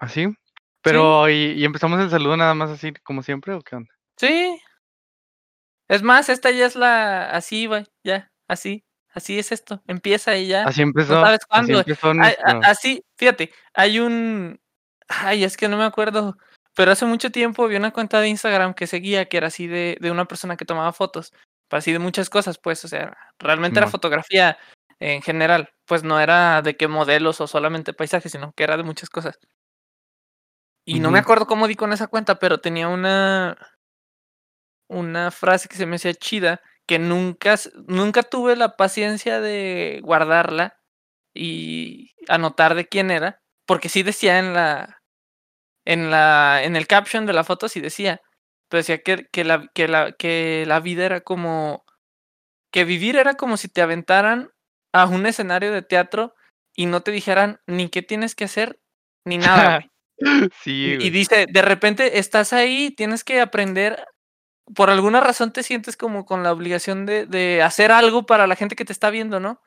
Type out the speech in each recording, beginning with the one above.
¿Así? Pero, ¿y, ¿y empezamos el saludo nada más así como siempre o qué onda? Sí. Es más, esta ya es la así, güey, ya, así, así es esto, empieza y ya. Así No empezó, sabes así cuándo. empezó A a nuestro así, fíjate, hay un ay, es que no me acuerdo, pero hace mucho tiempo vi una cuenta de Instagram que seguía, que era así de de una persona que tomaba fotos, pues, así de muchas cosas, pues, o sea, realmente era fotografía en general, pues, no era de qué modelos o solamente paisajes, sino que era de muchas cosas. Y no me acuerdo cómo di con esa cuenta, pero tenía una una frase que se me hacía chida, que nunca nunca tuve la paciencia de guardarla y anotar de quién era, porque sí decía en la en la en el caption de la foto sí decía, pero decía que que la que la que la vida era como que vivir era como si te aventaran a un escenario de teatro y no te dijeran ni qué tienes que hacer, ni nada. Sí, Y dice, de repente estás ahí, tienes que aprender, por alguna razón te sientes como con la obligación de de hacer algo para la gente que te está viendo, ¿no?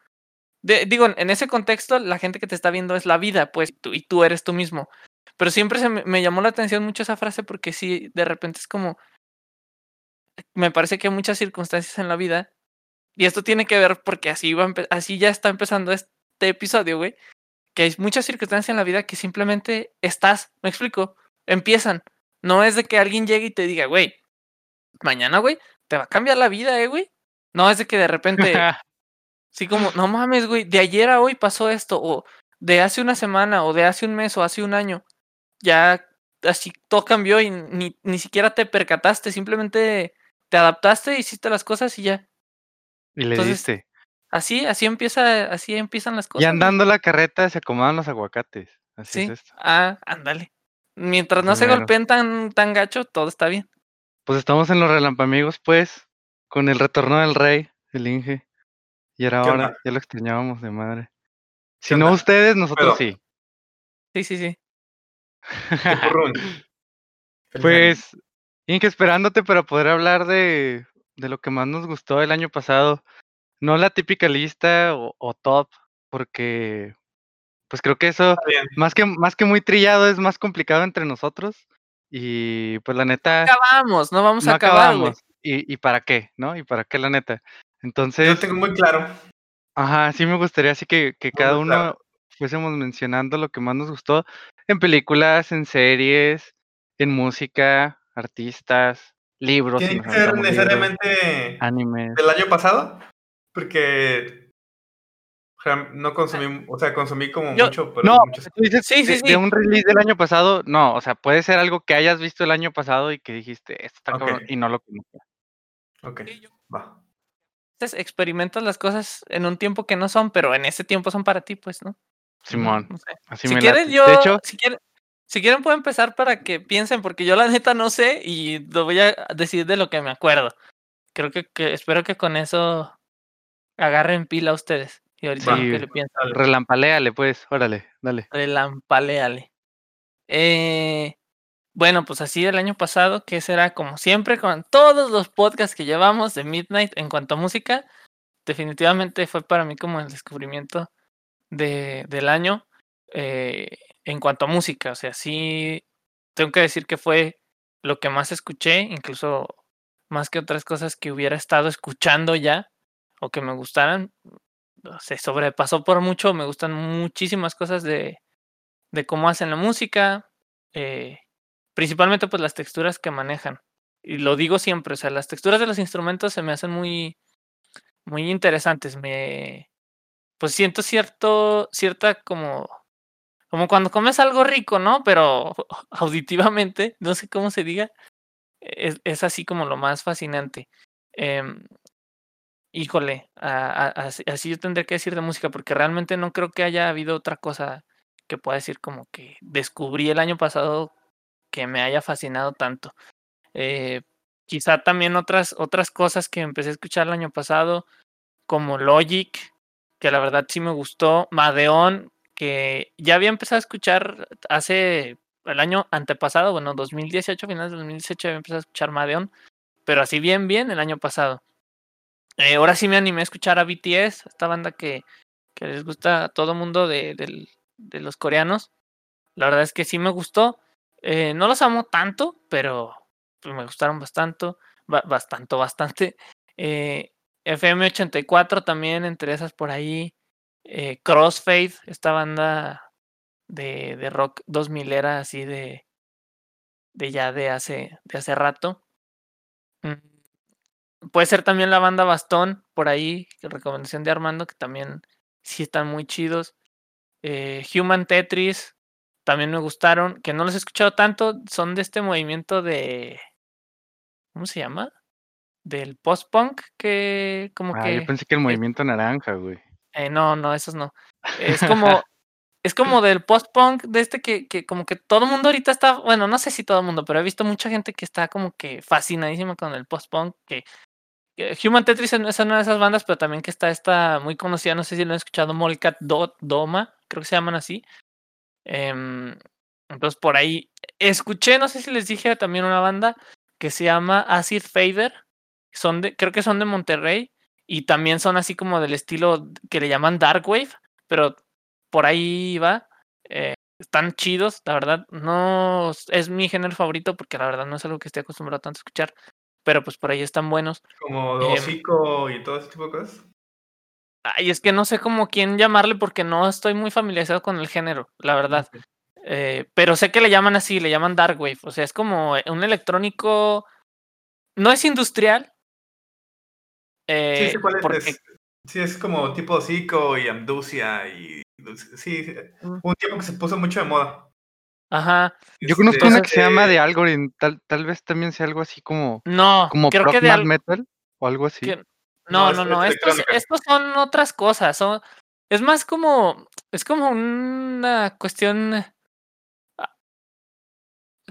De digo, en ese contexto, la gente que te está viendo es la vida, pues, tú y tú eres tú mismo. Pero siempre se me me llamó la atención mucho esa frase porque sí, de repente es como me parece que hay muchas circunstancias en la vida, y esto tiene que ver porque así va así ya está empezando este episodio, güey, que hay muchas circunstancias en la vida que simplemente estás, ¿me explico? Empiezan. No es de que alguien llegue y te diga: "Güey, mañana, güey, te va a cambiar la vida, ¿eh, güey?". No es de que de repente, así como: "No mames, güey, de ayer a hoy pasó esto", o de hace una semana, o de hace un mes, o hace un año. Ya así todo cambió y ni ni siquiera te percataste, simplemente te adaptaste, hiciste las cosas y ya. Y le Entonces, diste. Así así empieza así empiezan las Y cosas, güey. andando la carreta se acomodan los aguacates, así es esto. ah, ándale. Mientras no se golpeen tan tan gacho, todo está bien. Pues, estamos en los relampamigos, pues, con el retorno del rey, el Inge. Y era ¿Qué hora, onda? ya lo extrañábamos de madre. ¿Qué Si no onda? ustedes, nosotros Pero sí. Sí, sí, sí. Pues, Inge, esperándote para poder hablar de de lo que más nos gustó del año pasado. No la típica lista o o top, porque, pues, creo que eso, más que más que muy trillado, es más complicado entre nosotros. Y, pues, la neta Acabamos, no vamos no a acabar, acabamos. ¿Y y para qué, no? ¿Y para qué, la neta? Yo Entonces tengo muy claro. Ajá, sí me gustaría así que que cada claro. uno fuésemos mencionando lo que más nos gustó en películas, en series, en música, artistas, libros, ¿Tiene que ser libros, necesariamente animes. del año pasado? Porque no consumí, o sea, consumí como Yo mucho, pero No, tú dices Sí, de sí, de sí. un release del año pasado, no, o sea, puede ser algo que hayas visto el año pasado y que dijiste: "Esto está cabrón", Okey. y no lo conocía. Okey, va. Entonces, experimentas las cosas en un tiempo que no son, pero en ese tiempo son para ti, pues, ¿no? Simón, No sé. así Si me quieres, late. yo De hecho si quieren si quieren puedo empezar para que piensen, porque yo la neta no sé y lo voy a decir de lo que me acuerdo. Creo que que espero que con eso agarren pila ustedes. Y ahorita que le pienso. Relampaléale, pues, órale, dale. Relampaléale. Eh, bueno, pues así del año pasado, que será como siempre con todos los podcasts que llevamos de Midnight en cuanto a música, definitivamente fue para mí como el descubrimiento de del año, eh, en cuanto a música, o sea, sí tengo que decir que fue lo que más escuché, incluso más que otras cosas que hubiera estado escuchando ya, o que me gustaran, se sobrepasó por mucho, me gustan muchísimas cosas de de cómo hacen la música, eh, principalmente, pues, las texturas que manejan. Y lo digo siempre, o sea, las texturas de los instrumentos se me hacen muy muy interesantes, me pues, siento cierto cierta como como cuando comes algo rico, ¿no? Pero auditivamente, no sé cómo se diga, es es así como lo más fascinante. Em, híjole, a así yo tendría que decir de música, porque realmente no creo que haya habido otra cosa que pueda decir como que descubrí el año pasado que me haya fascinado tanto. Eh, quizá también otras otras cosas que empecé a escuchar el año pasado, como Logic, que la verdad sí me gustó, Madeon, que ya había empezado a escuchar hace el año antepasado, bueno, 2018, finales de 2018 había empezado a escuchar Madeon, pero así bien, bien el año pasado. Eh, ahora sí me animé a escuchar a BTS, esta banda que que les gusta a todo mundo de de los coreanos. La verdad es que sí me gustó. Eh, no los amo tanto, pero pues, me gustaron bastante, bastante, bastante. Eh, FM84 también, entre esas por ahí. Eh, Crossfade, esta banda de, de rock 2000 era así de, de ya de hace, de hace rato. Puede ser también la banda Bastón, por ahí, recomendación de Armando, que también sí están muy chidos. Eh, Human Tetris, también me gustaron, que no los he escuchado tanto, son de este movimiento de... ¿Cómo se llama? Del post-punk, que como Ah, que... yo pensé que el movimiento naranja, güey. Eh, no, no, esos no. Es como, es como del post-punk, de este que, que como que todo el mundo ahorita está, bueno, no sé si todo el mundo, pero he visto mucha gente que está como que fascinadísima con el post-punk, que Human Tetris es una de esas bandas, pero también que está esta muy conocida, no sé si lo han escuchado, Molcat Do- Doma, creo que se llaman así. Em, entonces por ahí escuché, no sé si les dije también una banda que se llama Acid Fader, son de, creo que son de Monterrey y también son así como del estilo que le llaman Dark Wave, pero por ahí va. eh, están chidos, la verdad. No es mi género favorito porque la verdad no es algo que esté acostumbrado tanto a escuchar, pero pues por ahí están buenos. Como hocico y todo ese tipo de cosas. Ay, es que no sé cómo quién llamarle porque no estoy muy familiarizado con el género, la verdad. Eh, pero sé que le llaman así, le llaman Dark Wave. O sea, es como un electrónico. No es industrial. Sí, eh, sé cuál es, porque es- Sí, es como tipo hocico y amducia y... Sí, sí, un tiempo que se puso mucho de moda. Ajá. Yo conozco Este, una que se llama eh, The Algorithm, tal, tal vez también sea algo así como, No, como creo que de al- metal o algo así. que- No, No, no, es no. Estos, estos son otras cosas. Son, es más como. Es como una cuestión. ah,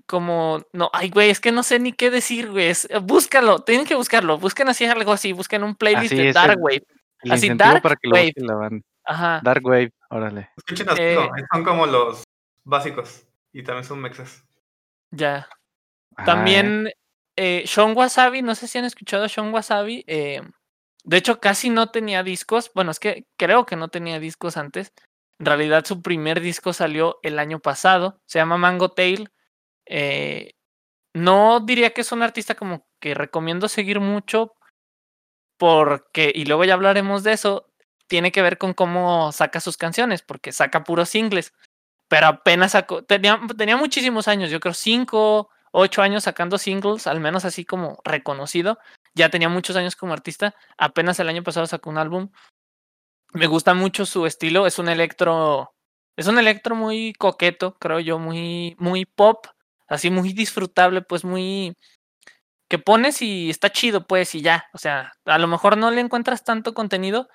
Como. No, ay, güey, es que no sé ni qué decir, güey. es- búscalo, tienen que buscarlo. Busquen así algo así. Busquen un playlist Así de Dark el- Wave. El así, Dark para que lo Wave. busque la banda. Ajá. Dark Wave, órale. Escuchen Eh, son como los básicos. Y también son mexas. Ya. Ajá, ¿eh? También eh, Sean Wasabi, no sé si han escuchado a Sean Wasabi. eh, de hecho, casi no tenía discos. Bueno, es que creo que no tenía discos antes. En realidad, su primer disco salió el año pasado. Se llama Mango Tail. eh, no diría que es un artista como que recomiendo seguir mucho. Porque, y luego ya hablaremos de eso, tiene que ver con cómo saca sus canciones, porque saca puros singles. Pero apenas sacó, tenía, tenía muchísimos años, yo creo cinco, ocho años sacando singles, al menos así como reconocido. Ya tenía muchos años como artista. Apenas el año pasado sacó un álbum. Me gusta mucho su estilo. Es un electro. Es un electro muy coqueto, creo yo, muy, muy pop. Así muy disfrutable, pues muy. Que pones y está chido, pues, y ya. O sea, a lo mejor no le encuentras tanto contenido,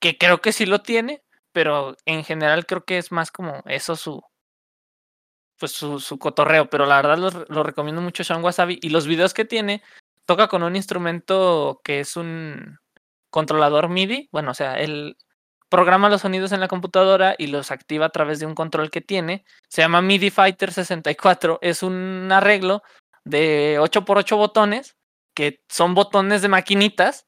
que creo que sí lo tiene, pero en general creo que es más como eso su, pues su, su cotorreo, pero la verdad lo, lo recomiendo mucho Sean Wasabi y los videos que tiene toca con un instrumento que es un controlador MIDI, bueno, o sea, él programa los sonidos en la computadora y los activa a través de un control que tiene, se llama MIDI Fighter 64, es un arreglo de 8x8 botones que son botones de maquinitas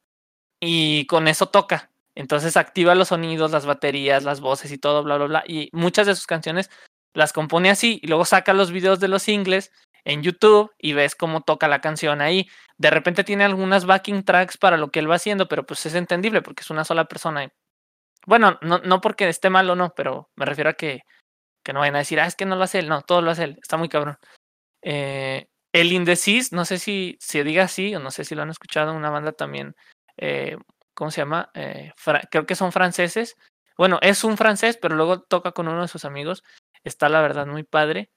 y con eso toca. Entonces activa los sonidos, las baterías, las voces y todo, bla, bla, bla. Y muchas de sus canciones las compone así y luego saca los videos de los singles en YouTube y ves cómo toca la canción ahí. De repente tiene algunas backing tracks para lo que él va haciendo, pero pues es entendible porque es una sola persona. Bueno, no, no porque esté mal o no, pero me refiero a que, que no vayan a decir, ah, es que no lo hace él. No, todo lo hace él. Está muy cabrón. Eh, el Indecis, no sé si se diga así o no sé si lo han escuchado, una banda también, eh, ¿cómo se llama? Eh, creo que son franceses. Bueno, es un francés, pero luego toca con uno de sus amigos. Está la verdad muy padre.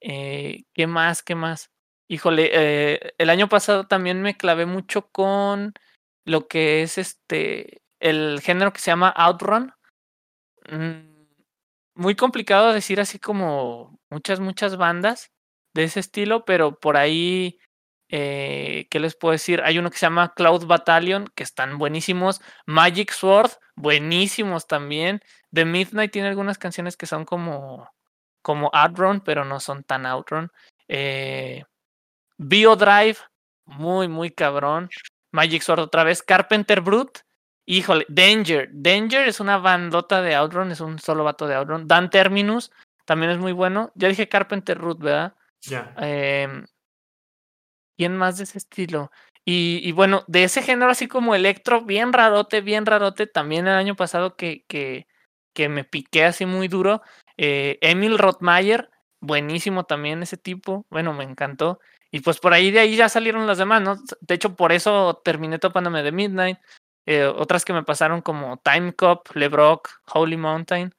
Eh, ¿Qué más? ¿Qué más? Híjole, eh, el año pasado también me clavé mucho con lo que es este, el género que se llama Outrun. Mm, muy complicado decir así como muchas, muchas bandas de ese estilo, pero por ahí, eh, ¿qué les puedo decir? Hay uno que se llama Cloud Battalion, que están buenísimos. Magic Sword, buenísimos también. The Midnight tiene algunas canciones que son como, como Outrun, pero no son tan Outrun. Eh, Biodrive, muy, muy cabrón. Magic Sword otra vez. Carpenter Brute. Híjole, Danger. Danger es una bandota de Outrun, es un solo vato de Outrun. Dan Terminus también es muy bueno. Ya dije Carpenter Root, ¿verdad? Ya. Em, ¿Quién más de ese estilo? Y, bueno, de ese género así como electro, bien rarote, bien rarote, también el año pasado que, que, que me piqué así muy duro. Eh, Emil Rothmayer, buenísimo también ese tipo, bueno, me encantó. Y pues por ahí de ahí ya salieron las demás, ¿no? De hecho, por eso terminé topándome de Midnight. Eh, otras que me pasaron como Time Cop, LeBrock, Holy Mountain.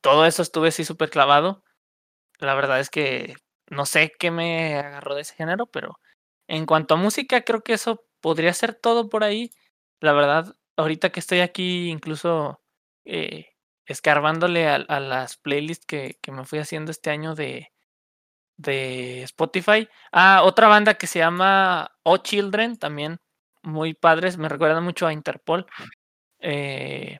Todo eso estuve así súper clavado. La verdad es que no sé qué me agarró de ese género, pero en cuanto a música, creo que eso podría ser todo por ahí. La verdad, ahorita que estoy aquí, incluso eh, escarbándole a, las playlists que, que, me fui haciendo este año de, de Spotify. Ah, otra banda que se llama O Children, también muy padres, me recuerda mucho a Interpol. Eh,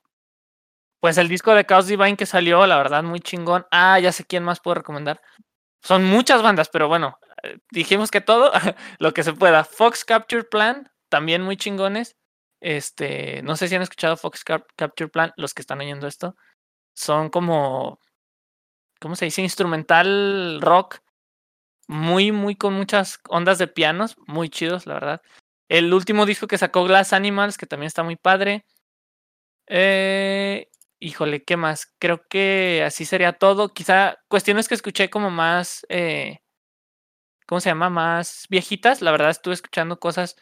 pues el disco de Chaos Divine que salió, la verdad, muy chingón. Ah, ya sé quién más puedo recomendar. Son muchas bandas, pero bueno, eh, dijimos que todo, lo que se pueda. Fox Capture Plan, también muy chingones. Este, no sé si han escuchado Fox Capture Plan, los que están oyendo esto. Son como, ¿cómo se dice? Instrumental rock. Muy, muy con muchas ondas de pianos. Muy chidos, la verdad. El último disco que sacó Glass Animals, que también está muy padre. Eh, híjole, ¿qué más? Creo que así sería todo. Quizá cuestiones que escuché como más, eh, ¿cómo se llama? Más viejitas. La verdad estuve escuchando cosas,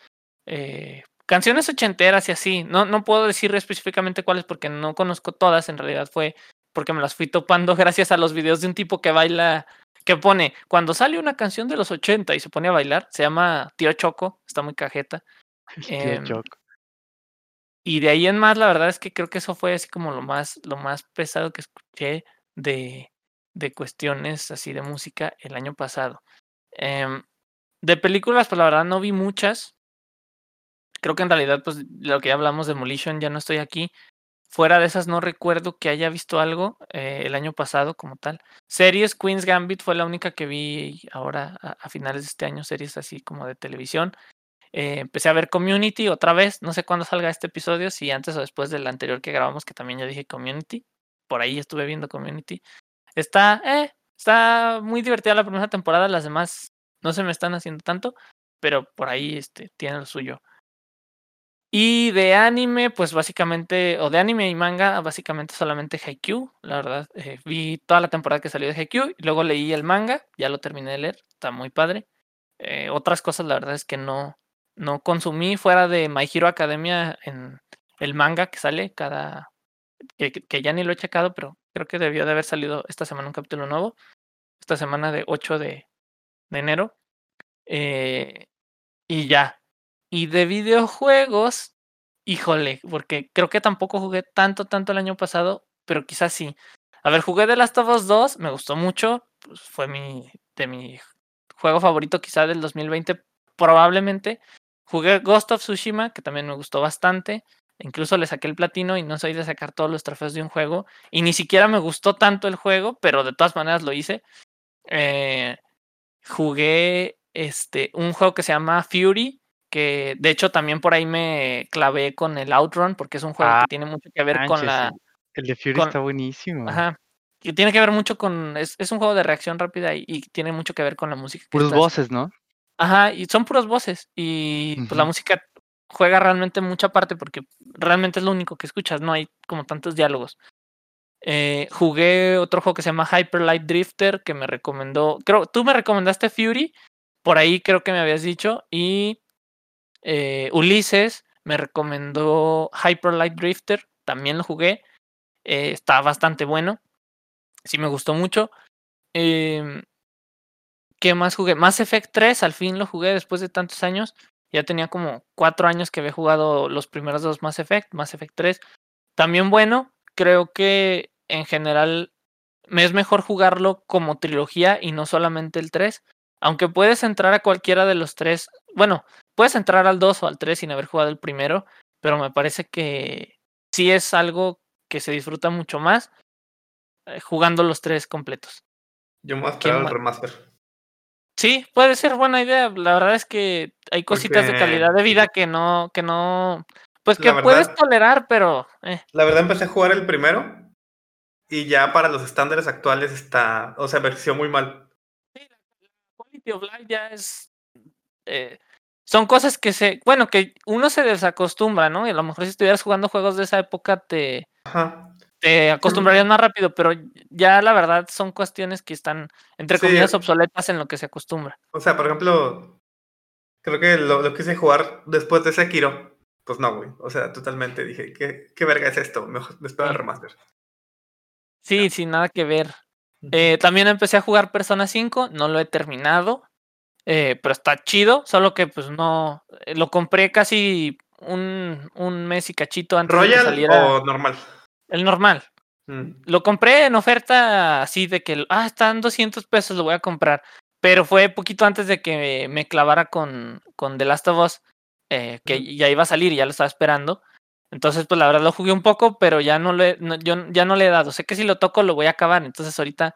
eh, canciones ochenteras y así. No, no puedo decir específicamente cuáles porque no conozco todas. En realidad fue porque me las fui topando gracias a los videos de un tipo que baila, que pone, cuando sale una canción de los 80 y se pone a bailar, se llama Tío Choco, está muy cajeta. Tío eh, Choco. Y de ahí en más, la verdad es que creo que eso fue así como lo más, lo más pesado que escuché de, de cuestiones así de música el año pasado. Eh, de películas, pues la verdad no vi muchas. Creo que en realidad, pues lo que ya hablamos de Demolition, ya no estoy aquí. Fuera de esas, no recuerdo que haya visto algo eh, el año pasado como tal. Series, Queen's Gambit fue la única que vi ahora a finales de este año, series así como de televisión. Eh, empecé a ver Community otra vez. No sé cuándo salga este episodio, si antes o después del anterior que grabamos, que también ya dije Community. Por ahí estuve viendo Community. Está, eh, está muy divertida la primera temporada. Las demás no se me están haciendo tanto, pero por ahí este, tiene lo suyo. Y de anime, pues básicamente, o de anime y manga, básicamente solamente Haikyuu. La verdad, eh, vi toda la temporada que salió de Haikyuu y luego leí el manga, ya lo terminé de leer, está muy padre. Eh, otras cosas, la verdad es que no, no consumí fuera de My Hero Academia en el manga que sale cada. Que, ya ni lo he checado, pero creo que debió de haber salido esta semana un capítulo nuevo. Esta semana de 8 de, de enero. Eh, y ya. Y de videojuegos, híjole, porque creo que tampoco jugué tanto, tanto el año pasado, pero quizás sí. A ver, jugué The Last of Us 2, me gustó mucho. Pues fue mi, de mi juego favorito quizá del 2020, probablemente. Jugué Ghost of Tsushima, que también me gustó bastante. Incluso le saqué el platino y no soy de sacar todos los trofeos de un juego. Y ni siquiera me gustó tanto el juego, pero de todas maneras lo hice. Eh, jugué este, un juego que se llama Fury, que de hecho también por ahí me clavé con el Outrun, porque es un juego Ah, que tiene mucho que ver con la... El de Fury con- está buenísimo. Ajá. Que tiene que ver mucho con... Es, es un juego de reacción rápida y, y tiene mucho que ver con la música. Puros voces, ¿no? Ajá, y son puras voces. Y pues la música juega realmente mucha parte porque realmente es lo único que escuchas, no hay como tantos diálogos. Eh, jugué otro juego que se llama Hyper Light Drifter que me recomendó. Creo, tú me recomendaste Fury, por ahí creo que me habías dicho. Y eh, Ulises me recomendó Hyper Light Drifter, también lo jugué. eh, está bastante bueno. Sí me gustó mucho. Em, ¿Qué más jugué? Mass Effect 3, al fin lo jugué después de tantos años. Ya tenía como cuatro años que había jugado los primeros dos Mass Effect, Mass Effect 3. También bueno, creo que en general me es mejor jugarlo como trilogía y no solamente el 3. Aunque puedes entrar a cualquiera de los tres. Bueno, puedes entrar al 2 o al 3 sin haber jugado el primero, pero me parece que sí es algo que se disfruta mucho más eh, jugando los tres completos. Yo me voy a ¿Quién esperar el ma- remaster. Sí, puede ser buena idea. La verdad es que hay cositas de calidad de vida que no, que no, pues que puedes tolerar, pero eh, La verdad empecé a jugar el primero Y ya para los estándares actuales está, o sea, envejeció muy mal. Sí, la quality of life ya es. eh, son cosas que se. Bueno, que uno se desacostumbra, ¿no? Y a lo mejor si estuvieras jugando juegos de esa época te, Ajá. Te acostumbrarías más rápido, pero ya la verdad son cuestiones que están, entre Sí. comillas, obsoletas en lo que se acostumbra. O sea, por ejemplo, creo que lo, lo quise jugar después de Sekiro. Pues no, güey. O sea, totalmente dije, ¿qué, qué verga es esto? Mejor me espero el Sí. remaster. Sí, sin nada que ver. Eh, también empecé a jugar Persona 5, no lo he terminado, eh, pero está chido, solo que pues no, eh, lo compré casi un, un mes y cachito antes de que ¿Royal saliera o normal? El normal. Mm. Lo compré en oferta así de que, ah, están 200 pesos, lo voy a comprar. Pero fue poquito antes de que me clavara con, con The Last of Us, eh, que ya iba a salir y ya lo estaba esperando. Entonces, pues la verdad lo jugué un poco, pero ya no le, no- yo ya no le he dado. Sé que si lo toco lo voy a acabar, entonces ahorita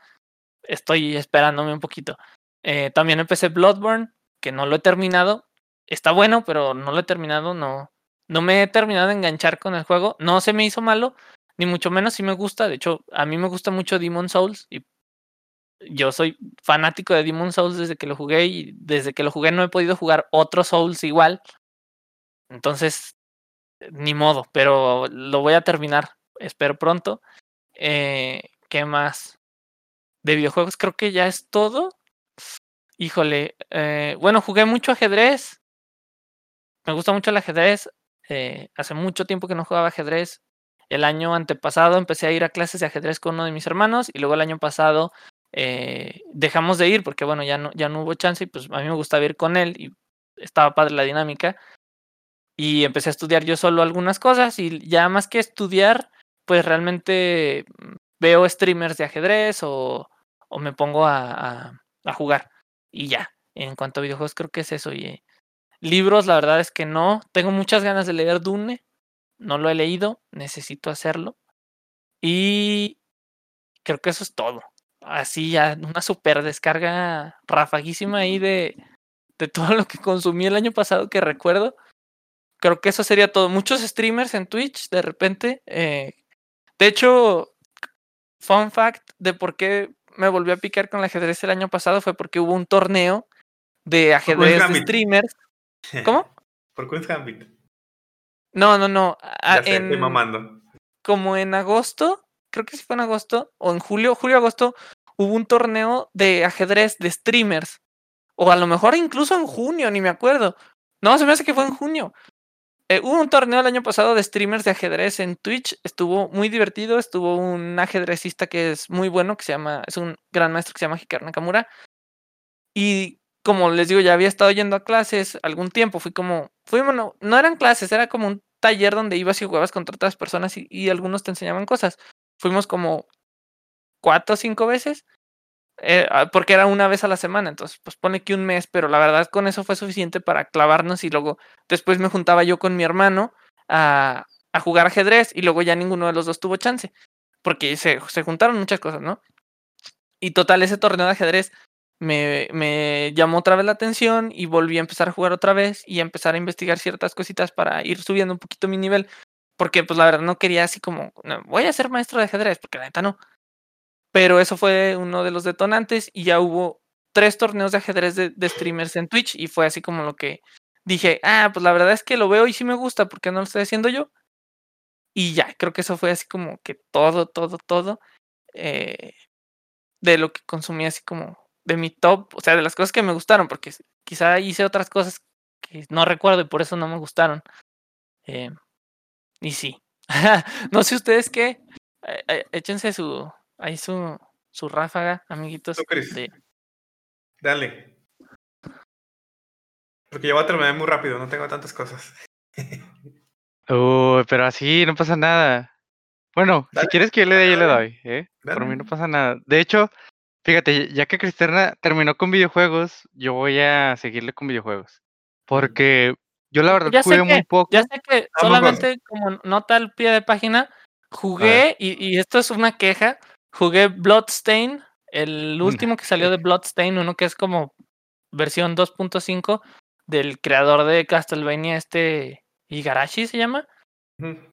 estoy esperándome un poquito. Eh, también empecé Bloodborne, que no lo he terminado. Está bueno, pero no lo he terminado, no, no me he terminado de enganchar con el juego. No se me hizo malo, ni mucho menos si me gusta. De hecho, a mí me gusta mucho Demon Souls y yo soy fanático de Demon Souls desde que lo jugué y desde que lo jugué no he podido jugar otro Souls igual. Entonces, ni modo, pero lo voy a terminar, espero pronto. Eh, ¿Qué más? De videojuegos creo que ya es todo. Híjole, eh, bueno, jugué mucho ajedrez. Me gusta mucho el ajedrez. eh, hace mucho tiempo que no jugaba ajedrez. El año antepasado empecé a ir a clases de ajedrez con uno de mis hermanos y luego el año pasado eh, dejamos de ir porque bueno, ya no, ya no hubo chance y pues a mí me gustaba ir con él y estaba padre la dinámica. Y empecé a estudiar yo solo algunas cosas y ya más que estudiar, pues realmente veo streamers de ajedrez o, me pongo a, a- a jugar. Y ya, en cuanto a videojuegos creo que es eso. Y eh, libros, la verdad es que no. Tengo muchas ganas de leer Dune. No lo he leído, necesito hacerlo. Y creo que eso es todo. Así ya, una super descarga rafaguísima ahí de, de todo lo que consumí el año pasado que recuerdo. Creo que eso sería todo. Muchos streamers en Twitch, de repente. eh, de hecho, fun fact de por qué me volví a picar con el ajedrez el año pasado fue porque hubo un torneo de ajedrez de streamers. ¿Cómo? Por Queen's Gambit. No, no, no. Ya sé, estoy en- mamando. como en agosto, creo que sí fue en agosto, o en julio, julio-agosto, hubo un torneo de ajedrez de streamers. O a lo mejor incluso en junio, ni me acuerdo. No, se me hace que fue en junio. Eh, hubo un torneo el año pasado de streamers de ajedrez en Twitch. Estuvo muy divertido. Estuvo un ajedrecista que es muy bueno, que se llama, es un gran maestro que se llama Hikaru Nakamura. Y como les digo, ya había estado yendo a clases algún tiempo. Fui como, fui, bueno, no eran clases, era como un taller donde ibas y jugabas contra otras personas y, y algunos te enseñaban cosas. Fuimos como cuatro o cinco veces, eh, ah, porque era una vez a la semana, entonces pues pone que un mes, pero la verdad con eso fue suficiente para clavarnos y luego después me juntaba yo con mi hermano a, a jugar ajedrez y luego ya ninguno de los dos tuvo chance, porque se, se juntaron muchas cosas, ¿no? Y total, ese torneo de ajedrez me, llamó otra vez la atención y volví a empezar a jugar otra vez y a empezar a investigar ciertas cositas para ir subiendo un poquito mi nivel. Porque, pues, la verdad no quería así como, "No, voy a ser maestro de ajedrez, porque la neta no. Pero eso fue uno de los detonantes y ya hubo tres torneos de ajedrez de, de streamers en Twitch y fue así como lo que dije, ah, pues la verdad es que lo veo y sí me gusta, porque no lo estoy haciendo yo? Y ya, creo que eso fue así como que todo, todo, todo eh, de lo que consumí así como de mi top, o sea, de las cosas que me gustaron, porque quizá hice otras cosas que no recuerdo y por eso no me gustaron. Eh, y sí, no sé ustedes qué, eh, eh, échense su, ahí su, su ráfaga, amiguitos. De- Dale. Porque yo voy a terminar muy rápido, no tengo tantas cosas. Uy, pero así no pasa nada. Bueno, si quieres que yo le dé, yo le doy, ¿eh? Por mí no pasa nada. De hecho, fíjate, ya que Cristiana terminó con videojuegos, yo voy a seguirle con videojuegos. Porque yo la verdad Ya sé jugué muy poco. ya sé que solamente como nota al pie de página, jugué, y, y esto es una queja, jugué Bloodstain, el Una último que salió de Bloodstain, uno que es como versión 2.5 del creador de Castlevania, este Igarashi se llama.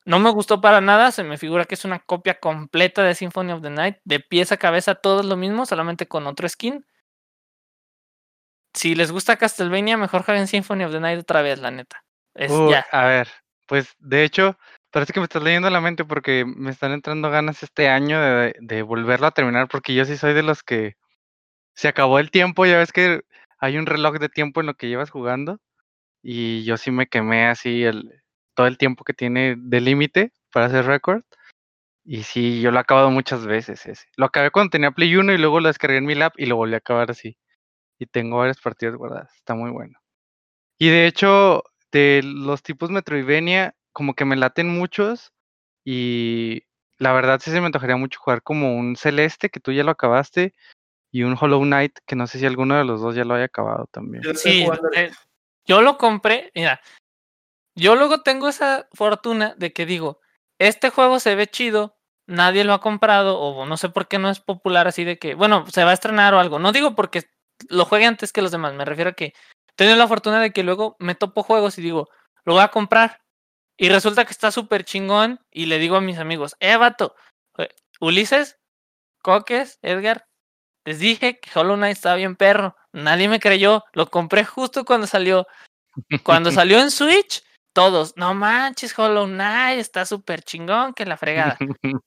No me gustó para nada, se me figura que es una copia completa de Symphony of the Night, de pies a cabeza todo es lo mismo, solamente con otro skin. Si les gusta Castlevania, mejor jueguen Symphony of the Night otra vez, la neta. Es ya. a ver, pues de hecho, parece que me estás leyendo la mente porque me están entrando ganas este año de, de volverlo a terminar porque yo sí soy de los que se acabó el tiempo, ya ves que hay un reloj de tiempo en lo que llevas jugando y yo sí me quemé así el, todo el tiempo que tiene de límite para hacer récord y sí, yo lo he acabado muchas veces ese. Lo acabé cuando tenía Play 1 y luego lo descargué en mi lap y lo volví a acabar así. Y tengo varias partidas guardadas, está muy bueno. Y de hecho, de los tipos Metroidvania, como que me laten muchos. Y la verdad sí se me antojaría mucho jugar como un Celeste, que tú ya lo acabaste, y un Hollow Knight, que no sé si alguno de los dos ya lo haya acabado también. Yo lo estoy Sí, eh, yo lo compré, mira, yo luego tengo esa fortuna de que digo, este juego se ve chido, nadie lo ha comprado, o no sé por qué no es popular así de que, bueno, se va a estrenar o algo. No digo porque lo juegue antes que los demás, me refiero a que tengo la fortuna de que luego me topo juegos y digo, lo voy a comprar. Y resulta que está súper chingón y le digo a mis amigos, eh, vato, eh, Ulises, Coques, Edgar, les dije que Hollow Knight estaba bien perro. Nadie me creyó. Lo compré justo cuando salió. Cuando salió en Switch, todos, no manches, Hollow Knight está súper chingón que la fregada.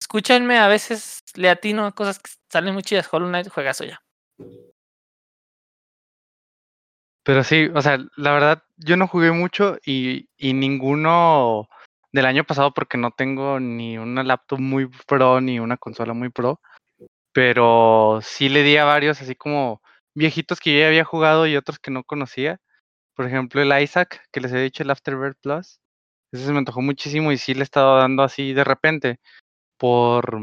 Escúchenme, a veces le atino a cosas que salen muy chidas. Hollow Knight juega ya. Pero sí, o sea, la verdad, yo no jugué mucho y, y ninguno del año pasado porque no tengo ni una laptop muy pro ni una consola muy pro. Pero sí le di a varios así como viejitos que yo ya había jugado y otros que no conocía. Por ejemplo, el Isaac, que les he dicho, el Afterbirth Plus. Ese se me antojó muchísimo y sí le he estado dando así de repente. Por,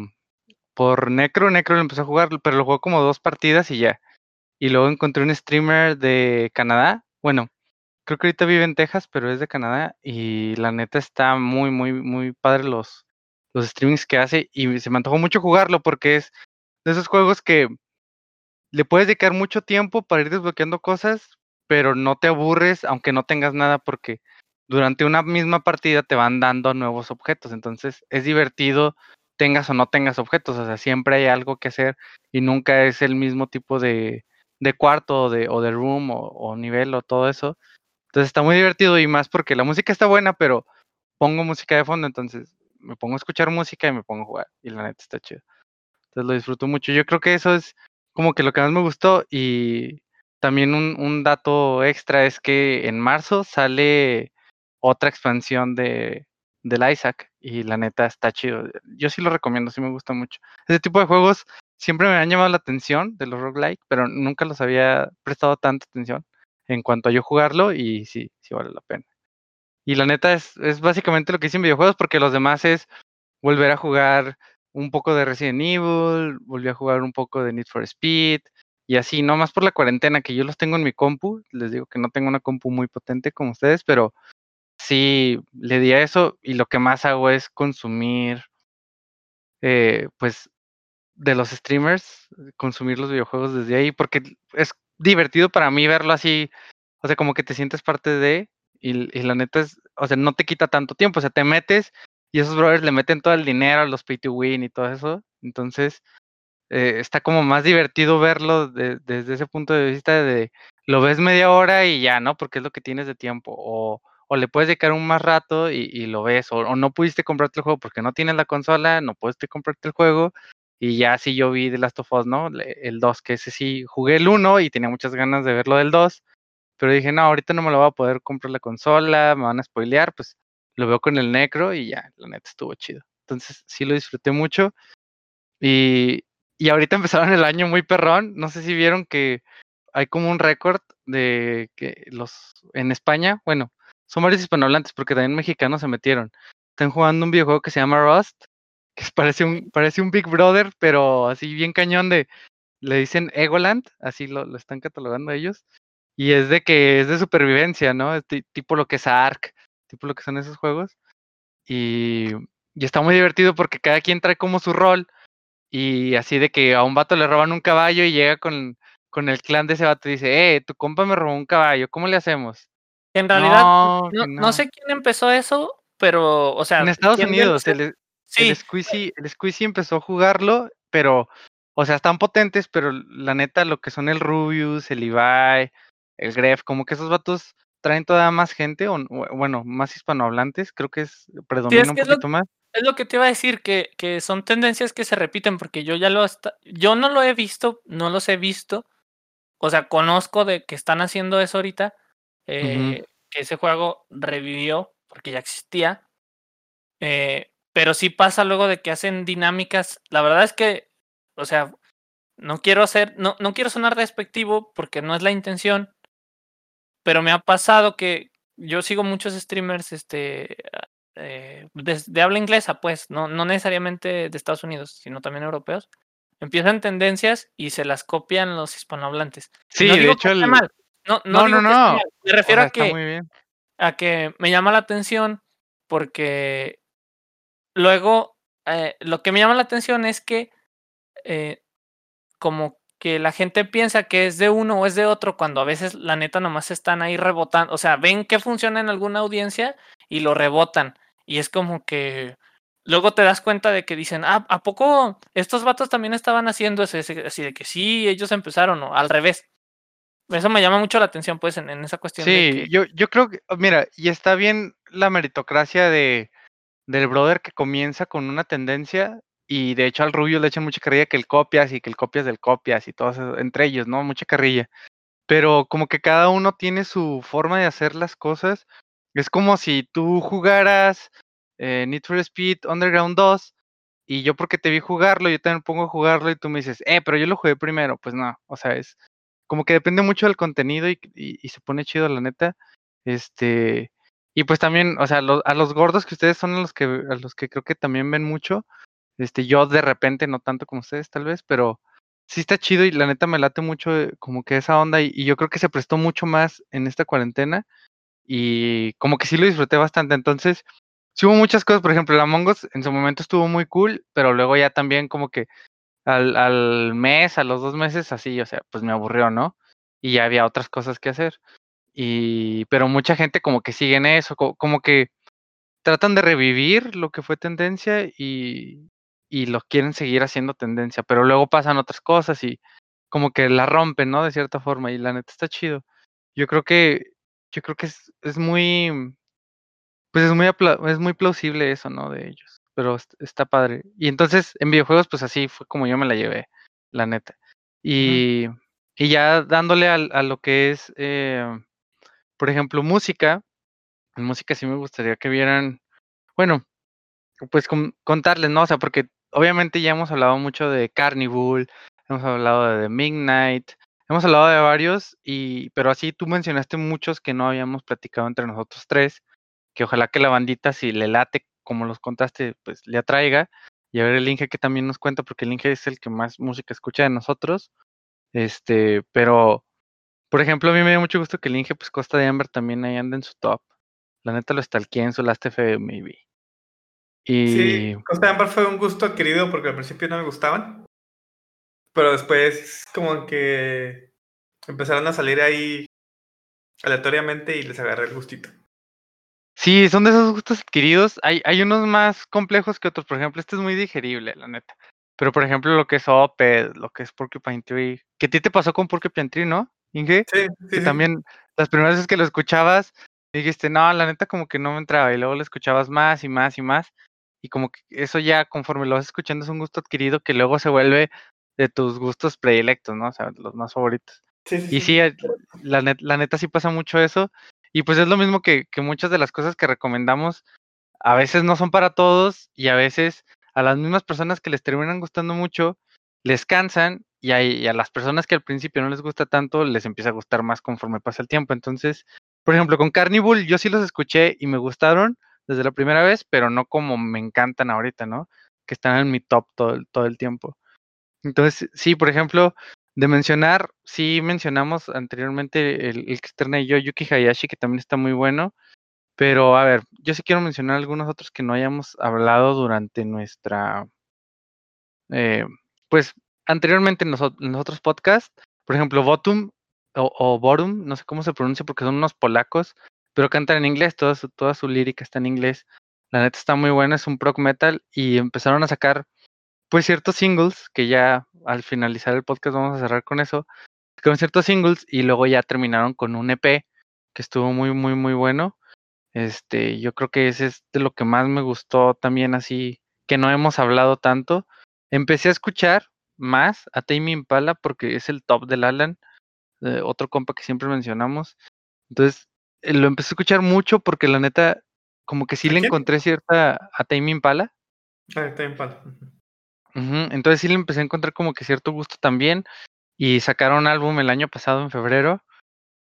por Necro, Necro lo empezó a jugar, pero lo jugó como dos partidas y ya. Y luego encontré un streamer de Canadá. Bueno, creo que ahorita vive en Texas, pero es de Canadá. Y la neta está muy, muy, muy padre los, los streamings que hace. Y se me antojó mucho jugarlo porque es de esos juegos que le puedes dedicar mucho tiempo para ir desbloqueando cosas, pero no te aburres aunque no tengas nada porque durante una misma partida te van dando nuevos objetos. Entonces es divertido tengas o no tengas objetos. O sea, siempre hay algo que hacer y nunca es el mismo tipo de, de cuarto o de, o de room o, o nivel o todo eso. Entonces está muy divertido y más porque la música está buena, pero pongo música de fondo, entonces me pongo a escuchar música y me pongo a jugar. Y la neta está chido. Entonces lo disfruto mucho. Yo creo que eso es como que lo que más me gustó. Y también un, dato extra es que en marzo sale otra expansión de del Isaac y la neta está chido. Yo sí lo recomiendo, sí me gusta mucho. Ese tipo de juegos siempre me han llamado la atención de los roguelike, pero nunca los había prestado tanta atención en cuanto a yo jugarlo y sí, sí vale la pena. Y la neta es, es básicamente lo que hice en videojuegos porque los demás es volver a jugar un poco de Resident Evil, volví a jugar un poco de Need for Speed y así, no más por la cuarentena que yo los tengo en mi compu, les digo que no tengo una compu muy potente como ustedes, pero sí le di a eso y lo que más hago es consumir, eh, pues, de los streamers, consumir los videojuegos desde ahí, porque es divertido para mí verlo así, o sea, como que te sientes parte de, y, y la neta es, o sea, no te quita tanto tiempo, o sea, te metes y esos brothers le meten todo el dinero a los pay to win y todo eso, entonces eh, está como más divertido verlo de- desde ese punto de vista de lo ves media hora y ya, ¿no? Porque es lo que tienes de tiempo, o, o le puedes dedicar un más rato y, y lo ves, o, no pudiste comprarte el juego porque no tienes la consola, no pudiste comprarte el juego, y ya sí yo vi The Last of Us, ¿no? Le- El 2, que ese sí, jugué el 1 y tenía muchas ganas de verlo del 2, pero dije, no, ahorita no me lo voy a poder comprar la consola, me van a spoilear, pues lo veo con el Necro y ya, la neta estuvo chido. Entonces sí lo disfruté mucho. Y, y ahorita empezaron el año muy perrón. No sé si vieron que hay como un récord de que los en España, bueno, son varios hispanohablantes porque también mexicanos se metieron. Están jugando un videojuego que se llama Rust, que parece un, parece un Big Brother, pero así bien cañón de, le dicen Egoland, así lo, lo están catalogando ellos. Y es de que es de supervivencia, ¿no? Es ti- tipo lo que es Ark, tipo lo que son esos juegos. Y, y está muy divertido porque cada quien trae como su rol. Y así de que a un vato le roban un caballo y llega con, con el clan de ese vato y dice, eh, tu compa me robó un caballo, ¿cómo le hacemos? En realidad, No, no, no no. sé quién empezó eso, pero, o sea. En Estados ¿quién de Unidos, los- el, Sí, el Squeezy, el Squeezy empezó a jugarlo, pero, o sea, están potentes, pero la neta, lo que son el Rubius, el Ibai, el Gref, como que esos vatos traen todavía más gente, o, bueno, más hispanohablantes, creo que es, predomina un es poquito más. Es lo que te iba a decir, que, que son tendencias que se repiten, porque yo ya lo hasta, yo no lo he visto, no los he visto. O sea, conozco de que están haciendo eso ahorita. eh, Que ese juego revivió porque ya existía. eh, pero sí pasa luego de que hacen dinámicas. La verdad es que, o sea, no quiero hacer, no, no quiero sonar despectivo porque no es la intención. Pero me ha pasado que yo sigo muchos streamers, este, eh, de, de habla inglesa, pues, no, no necesariamente de Estados Unidos, sino también europeos. Empiezan tendencias y se las copian los hispanohablantes. Sí, no de hecho, el, mal. No, no, No, no. Me refiero a que a que me llama la atención porque luego eh, lo que me llama la atención es que eh, como que la gente piensa que es de uno o es de otro cuando a veces la neta nomás están ahí rebotando, o sea, ven que funciona en alguna audiencia y lo rebotan y es como que luego te das cuenta de que dicen, ah, ¿a poco estos vatos también estaban haciendo eso? Así de que sí, ellos empezaron o al revés. Eso me llama mucho la atención, pues, en, en esa cuestión de Sí, que yo, yo creo que, mira, y está bien la meritocracia de, del brother que comienza con una tendencia y de hecho al Rubio le echan mucha carrilla que el copias y que el copias del copias y todo eso, entre ellos, ¿no? Mucha carrilla. Pero como que cada uno tiene su forma de hacer las cosas. Es como si tú jugaras eh, Need for Speed Underground 2 y yo porque te vi jugarlo, yo también pongo a jugarlo y tú me dices, eh, pero yo lo jugué primero. Pues no, o sea, es como que depende mucho del contenido y, y- se pone chido, la neta. Este, y pues también, o sea, a los gordos que ustedes son a los que, a los que creo que también ven mucho. Este, yo de repente, no tanto como ustedes, tal vez, pero sí está chido y la neta me late mucho eh, como que esa onda y yo creo que se prestó mucho más en esta cuarentena y como que sí lo disfruté bastante. Entonces, sí hubo muchas cosas, por ejemplo, el Among en su momento estuvo muy cool, pero luego ya también como que al, mes, a los dos meses, así, o sea, pues me aburrió, ¿no? Y ya había otras cosas que hacer. Y, pero mucha gente como que sigue en eso, co- como que tratan de revivir lo que fue tendencia y, y lo quieren seguir haciendo tendencia, pero luego pasan otras cosas y como que la rompen, ¿no? De cierta forma, y la neta está chido. Yo creo que, yo creo que es, es muy, pues es muy, es muy plausible eso, ¿no? De ellos, pero est- está padre. Y entonces en videojuegos, pues así fue como yo me la llevé, la neta. Y, y ya dándole al- a, lo que es, eh, por ejemplo, música, en música sí me gustaría que vieran, bueno, pues con- contarles, ¿no? O sea, porque obviamente ya hemos hablado mucho de Carnival, hemos hablado de The Midnight, hemos hablado de varios, y, pero así tú mencionaste muchos que no habíamos platicado entre nosotros tres, que ojalá que la bandita, si le late, como los contaste, pues le atraiga, y a ver el Inge que también nos cuenta, porque el Inge es el que más música escucha de nosotros, este, pero, por ejemplo, a mí me dio mucho gusto que el Inge, pues Costa de Amber también ahí anda en su top. La neta lo stalkeé en su Last FM, maybe. Y Sí, Costa de Ámbar fue un gusto adquirido porque al principio no me gustaban. Pero después como que empezaron a salir ahí aleatoriamente y les agarré el gustito. sí, son de esos gustos adquiridos. Hay, hay unos más complejos que otros. Por ejemplo, este es muy digerible, la neta. Pero, por ejemplo, lo que es Oped, lo que es Porcupine Tree, que a ti te pasó con Porcupine Tree, ¿no, Inge? Sí, sí, que sí. también las primeras veces que lo escuchabas, dijiste, no, la neta como que no me entraba, y luego lo escuchabas más y más y más, y como que eso ya conforme lo vas escuchando es un gusto adquirido que luego se vuelve de tus gustos predilectos, ¿no? O sea, los más favoritos. Sí, sí, Y sí, eh, la, net- la neta sí pasa mucho eso, y pues es lo mismo que, que muchas de las cosas que recomendamos a veces no son para todos, y a veces a las mismas personas que les terminan gustando mucho, les cansan y, hay- y a las personas que al principio no les gusta tanto, les empieza a gustar más conforme pasa el tiempo. Entonces, por ejemplo, con Carnival yo sí los escuché y me gustaron desde la primera vez, pero no como me encantan ahorita, ¿no? Que están en mi top todo, todo el tiempo. Entonces, sí, por ejemplo, de mencionar, sí mencionamos anteriormente el, el que estrena yo, Yuki Hayashi, que también está muy bueno. Pero a ver, yo sí quiero mencionar algunos otros que no hayamos hablado durante nuestra, eh, pues anteriormente en los, otros podcasts. Por ejemplo, Botum o, o Borum, no sé cómo se pronuncia porque son unos polacos, pero cantan en inglés, toda su, toda su lírica está en inglés. La neta está muy buena, es un prog metal y empezaron a sacar pues ciertos singles que ya al finalizar el podcast vamos a cerrar con eso, con ciertos singles y luego ya terminaron con un EP que estuvo muy muy muy bueno. Este, yo creo que ese es de lo que más me gustó también así que no hemos hablado tanto. Empecé a escuchar más a Tame Impala porque es el top del Alan, eh, otro compa que siempre mencionamos. Entonces, eh, lo empecé a escuchar mucho porque la neta como que sí ¿A le quién? encontré cierta a Tame Impala. Ah, Tame Impala. Entonces sí le empecé a encontrar como que cierto gusto también. Y sacaron álbum el año pasado en febrero.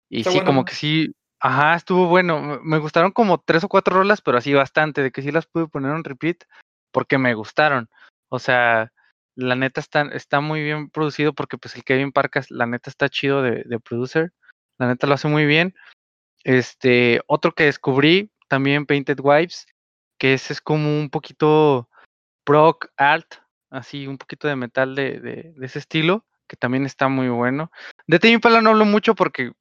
Y Está sí, bueno. como que sí, ajá, estuvo bueno. Me- gustaron como tres o cuatro rolas, pero así bastante, de que sí las pude poner en repeat porque me gustaron. O sea, la neta está, está muy bien producido porque pues el Kevin Parkas, la neta está chido de, de producer. La neta lo hace muy bien. Este, otro que descubrí, también Painted Wives, que ese es como un poquito prog art, así un poquito de metal de, de- ese estilo, que también está muy bueno. De Tame Impala no hablo mucho porque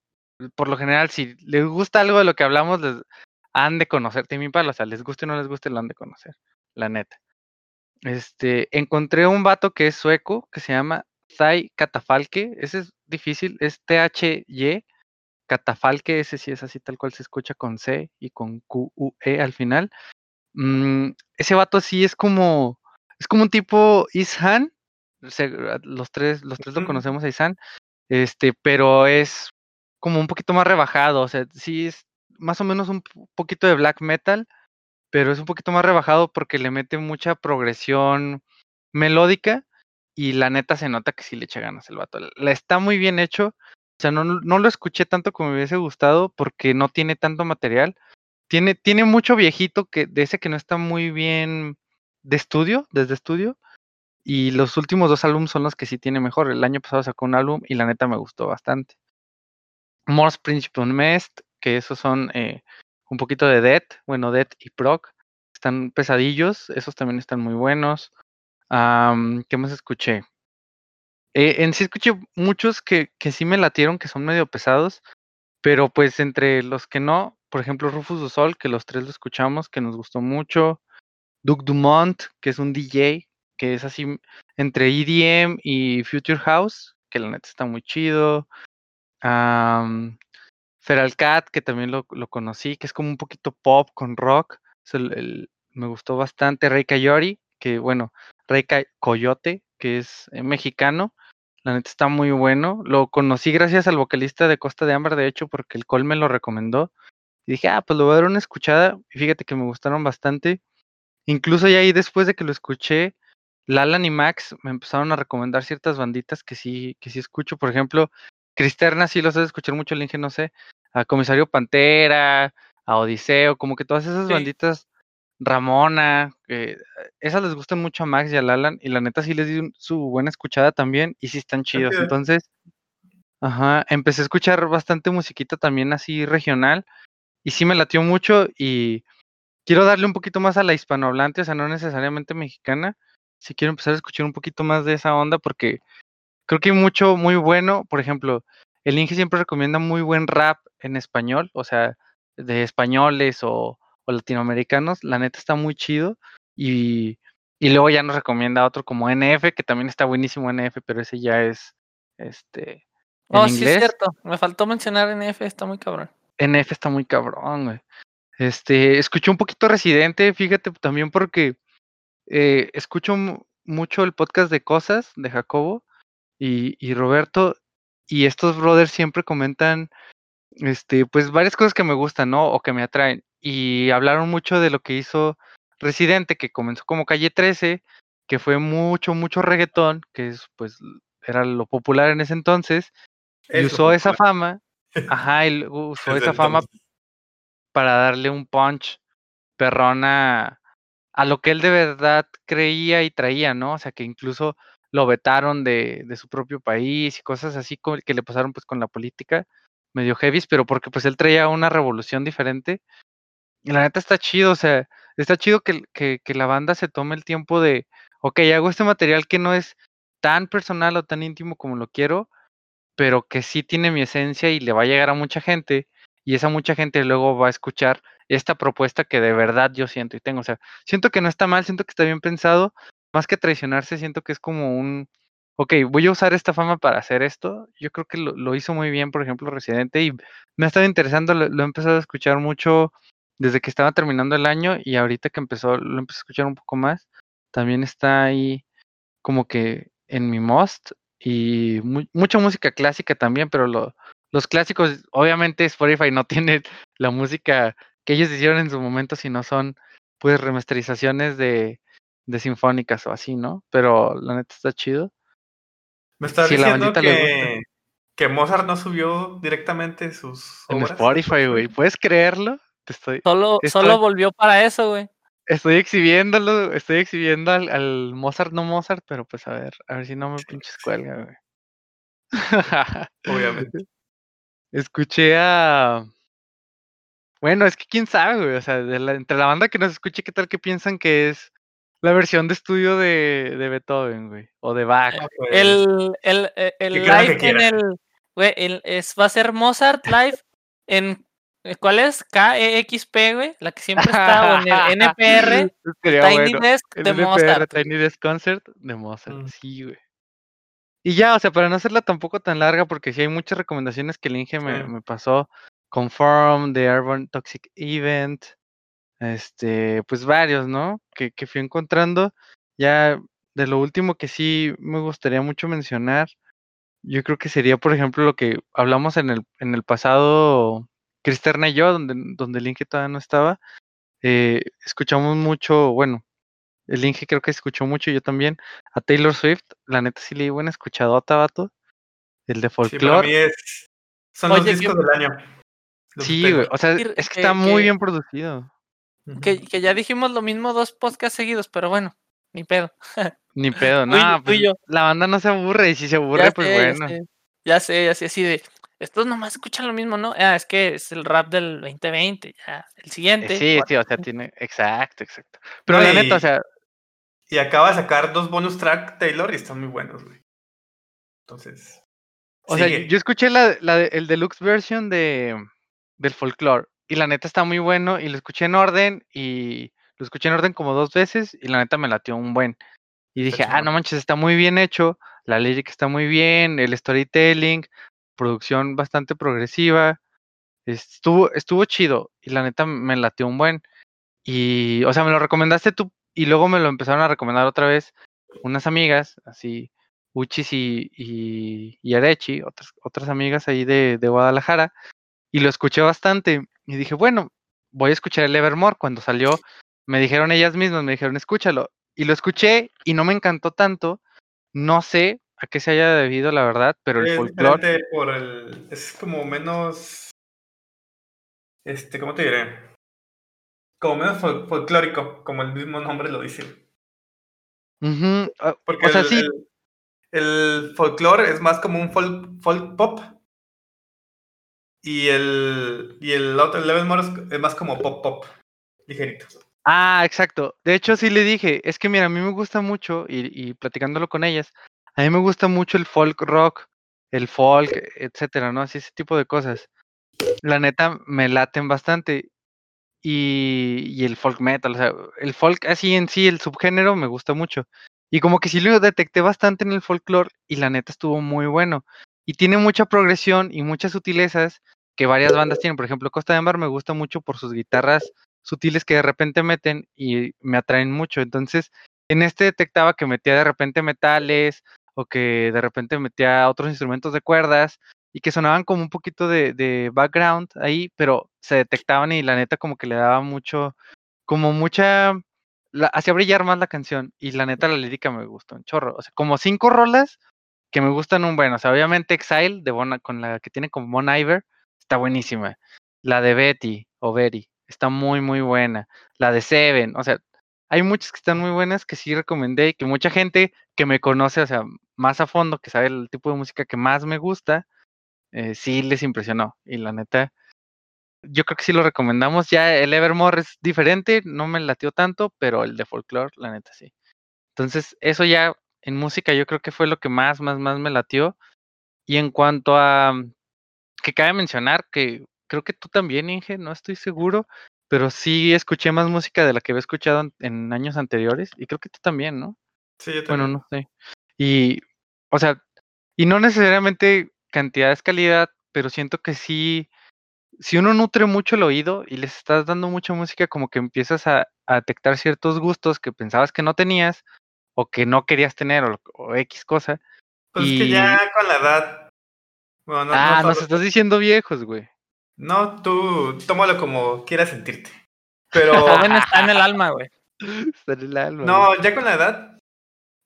por lo general si les gusta algo de lo que hablamos, les han de conocer Tame Impala, o sea, les guste o no les guste, lo han de conocer, la neta. Este, encontré un vato que es sueco, que se llama Thai Catafalque, ese es difícil, es T-H-Y, Catafalque, ese sí es así tal cual se escucha con C y con Q-U-E al final. Mm, ese vato sí es como, es como un tipo Ishan, se- los tres, los tres lo conocemos a Ishan, este, pero es como un poquito más rebajado, o sea, sí es más o menos un po- poquito de black metal, pero es un poquito más rebajado porque le mete mucha progresión melódica y la neta se nota que sí le echa ganas el vato. La está muy bien hecho, o sea, no, no lo escuché tanto como me hubiese gustado porque no tiene tanto material. Tiene, tiene mucho viejito que de ese que no está muy bien de estudio, desde estudio. Y los últimos dos álbumes son los que sí tiene mejor. El año pasado sacó un álbum y la neta me gustó bastante. Morse Principal Mest, que esos son eh, un poquito de Death, bueno, Death y Proc. Están pesadillos, esos también están muy buenos. Am, ¿Qué más escuché? Eh, en sí escuché muchos que, que sí me latieron, que son medio pesados, pero pues entre los que no, por ejemplo, Rufus du Sol, que los tres lo escuchamos, que nos gustó mucho. Duke Dumont, que es un DJ, que es así entre EDM y Future House, que la neta está muy chido. Am, Feral Cat, que también lo, lo conocí, que es como un poquito pop con rock. me gustó bastante. Rey Coyote, que bueno, Rey Coyote, que es eh, mexicano. La neta está muy bueno. Lo conocí gracias al vocalista de Costa de Ámbar, de hecho, porque el Col me lo recomendó. Y dije, ah, pues le voy a dar una escuchada. Y fíjate que me gustaron bastante. Incluso ya ahí después de que lo escuché, Lalan y Max me empezaron a recomendar ciertas banditas que sí, que sí escucho. Por ejemplo, Cristerna sí los he de escuchar mucho, dije, no sé, a Comisario Pantera, a Odiseo, como que todas esas Sí. banditas, Ramona, eh, esas les gustan mucho a Max y a Lalan, y la neta sí les di un- su buena escuchada también, y sí están chidos. Entonces, ajá, empecé a escuchar bastante musiquita también así regional, y sí me latió mucho, y quiero darle un poquito más a la hispanohablante, o sea, no necesariamente mexicana. Sí quiero empezar a escuchar un poquito más de esa onda porque creo que hay mucho muy bueno. Por ejemplo, el Inge siempre recomienda muy buen rap en español, o sea, de españoles o, o latinoamericanos. La neta está muy chido. Y, y luego ya nos recomienda otro como NF, que también está buenísimo NF, pero ese ya es este en Oh, sí, es cierto. Me faltó mencionar NF, está muy cabrón. NF está muy cabrón, güey. Este, escuché un poquito Residente, fíjate, también porque eh, escucho mu- mucho el podcast de Cosas de Jacobo y, y Roberto, y estos brothers siempre comentan, este, pues varias cosas que me gustan, ¿no? O que me atraen. Y hablaron mucho de lo que hizo Residente, que comenzó como Calle 13, que fue mucho, mucho reggaetón, que es, pues, era lo popular en ese entonces, y usó esa fama, ajá, y usó esa fama entonces. Para darle un punch perrona a lo que él de verdad creía y traía, ¿no? O sea, que incluso lo vetaron de, de su propio país y cosas así que le pasaron pues con la política medio heavies, pero porque pues él traía una revolución diferente. Y la neta está chido, o sea, está chido que, que, que la banda se tome el tiempo de, ok, hago este material que no es tan personal o tan íntimo como lo quiero, pero que sí tiene mi esencia y le va a llegar a mucha gente, y esa mucha gente luego va a escuchar esta propuesta que de verdad yo siento y tengo. O sea, siento que no está mal, siento que está bien pensado. Más que traicionarse, siento que es como un, ok, voy a usar esta fama para hacer esto. Yo creo que lo, lo hizo muy bien, por ejemplo, Residente, y me ha estado interesando, lo, he empezado a escuchar mucho desde que estaba terminando el año y ahorita que empezó, lo empecé a escuchar un poco más. También está ahí como que en mi most y mu mucha música clásica también, pero lo, los clásicos, obviamente Spotify no tiene la música que ellos hicieron en su momento, sino son pues remasterizaciones de, de sinfónicas o así, ¿no? Pero la neta está chido. Me está si diciendo que, que Mozart no subió directamente sus en Spotify, güey. ¿Puedes creerlo? Te estoy, solo, estoy, solo volvió para eso, güey. Estoy exhibiéndolo, estoy exhibiendo al, al, Mozart no Mozart, pero pues a ver, a ver si no me pinches cuelga, güey. Obviamente. Escuché a. Bueno, es que quién sabe, güey. O sea, de la, entre la banda que nos escuche, ¿qué tal que piensan que es la versión de estudio de, de Beethoven, güey? O de Bach. Ah, pues, el, el, el, el live en el. Güey, el, es, va a ser Mozart live en. ¿Cuál es? KEXP, güey. La que siempre está, o en el NPR. Tiny bueno. Desk de Mozart. NPR, Tiny Desk Concert de Mozart. Mm. Sí, güey. Y ya, o sea, para no hacerla tampoco tan larga, porque sí hay muchas recomendaciones que el Inge me, sí. me pasó. Conform, The Urban Toxic Event, este, pues varios, ¿no? Que, que fui encontrando. Ya de lo último que sí me gustaría mucho mencionar, yo creo que sería, por ejemplo, lo que hablamos en el, en el pasado, Cristerna y yo, donde, donde el Inge todavía no estaba. Eh, escuchamos mucho, bueno, el Inge creo que escuchó mucho, yo también, a Taylor Swift. La neta sí le di buena escuchadota, vato. El de folclore. Sí, para mí es... Son Oye, los discos del año. Sí, güey. O sea, es que está muy bien producido. Que, que, ya dijimos lo mismo dos podcasts seguidos, pero bueno, ni pedo. Ni pedo, no. Pues, la banda no se aburre y si se aburre, ya pues sé, bueno. Ya sé, ya sé, ya sé, así de. Estos nomás escuchan lo mismo, ¿no? Ah, es que es el rap del 2020, ya. El siguiente. Sí, sí, o sea, tiene. Exacto, exacto. Pero la neta, o sea. Y acaba de sacar dos bonus track Taylor y están muy buenos, güey. Entonces. O sigue. sea, yo escuché la, la, el deluxe version de del folclore. Y la neta está muy bueno y lo escuché en orden y lo escuché en orden como dos veces y la neta me latió un buen. Y dije, ah, no manches, está muy bien hecho, la lírica está muy bien, el storytelling, producción bastante progresiva, estuvo, estuvo chido y la neta me latió un buen. Y, o sea, me lo recomendaste tú y luego me lo empezaron a recomendar otra vez unas amigas, así, Uchis y, y, y Arechi, otras, otras amigas ahí de, de Guadalajara, y lo escuché bastante y dije, bueno, voy a escuchar el Evermore. Cuando salió, me dijeron ellas mismas, me dijeron, escúchalo. Y lo escuché y no me encantó tanto. No sé a qué se haya debido, la verdad, pero el folclore... Es como menos... Este, ¿cómo te diré? Como menos fol folclórico, como el mismo nombre lo dice. Uh -huh. Porque o sea, el, sí. el, el folclore es más como un folk, folk pop y el, y el otro, el Level More es más como pop pop, ligerito. Ah, exacto. De hecho, sí le dije, es que mira, a mí me gusta mucho, y, y platicándolo con ellas, a mí me gusta mucho el folk rock, el folk, etcétera, ¿no? Así ese tipo de cosas. La neta, me laten bastante. Y, el folk metal, o sea, el folk así en sí, el subgénero, me gusta mucho. Y como que sí lo detecté bastante en el folclore, y la neta estuvo muy bueno. Y tiene mucha progresión y muchas sutilezas que varias bandas tienen. Por ejemplo, Costa de Mar me gusta mucho por sus guitarras sutiles que de repente meten y me atraen mucho. Entonces, en este detectaba que metía de repente metales o que de repente metía otros instrumentos de cuerdas y que sonaban como un poquito de, background ahí, pero se detectaban y la neta como que le daba mucho, como mucha, hacía brillar más la canción y la neta la lírica me gustó un chorro. O sea, como cinco rolas que me gustan un buen. O sea, obviamente Exile de Bon, con la que tiene como Bon Iver está buenísima. La de Betty o Betty está muy, muy buena. La de Seven, o sea, hay muchas que están muy buenas que sí recomendé y que mucha gente que me conoce, o sea, más a fondo, que sabe el tipo de música que más me gusta, eh, sí les impresionó. Y la neta, yo creo que sí lo recomendamos. Ya el Evermore es diferente, no me latió tanto, pero el de Folklore, la neta sí. Entonces, eso ya en música yo creo que fue lo que más, más, más me latió. Y en cuanto a que cabe mencionar que creo que tú también, Inge, no estoy seguro, pero sí escuché más música de la que había escuchado en- en años anteriores, y creo que tú también, ¿no? Sí, yo Bueno, también. no sé. Y, o sea, y no necesariamente cantidad es calidad, pero siento que sí, si uno nutre mucho el oído y les estás dando mucha música, como que empiezas a, a detectar ciertos gustos que pensabas que no tenías o que no querías tener o, o X cosa. Pues es que ya Y, con la edad. Bueno, no, no ah, nos estás diciendo viejos, güey. No, tú tómalo como quieras sentirte. Pero Joven está en el alma, güey. Está en el alma, güey. no, ya con la edad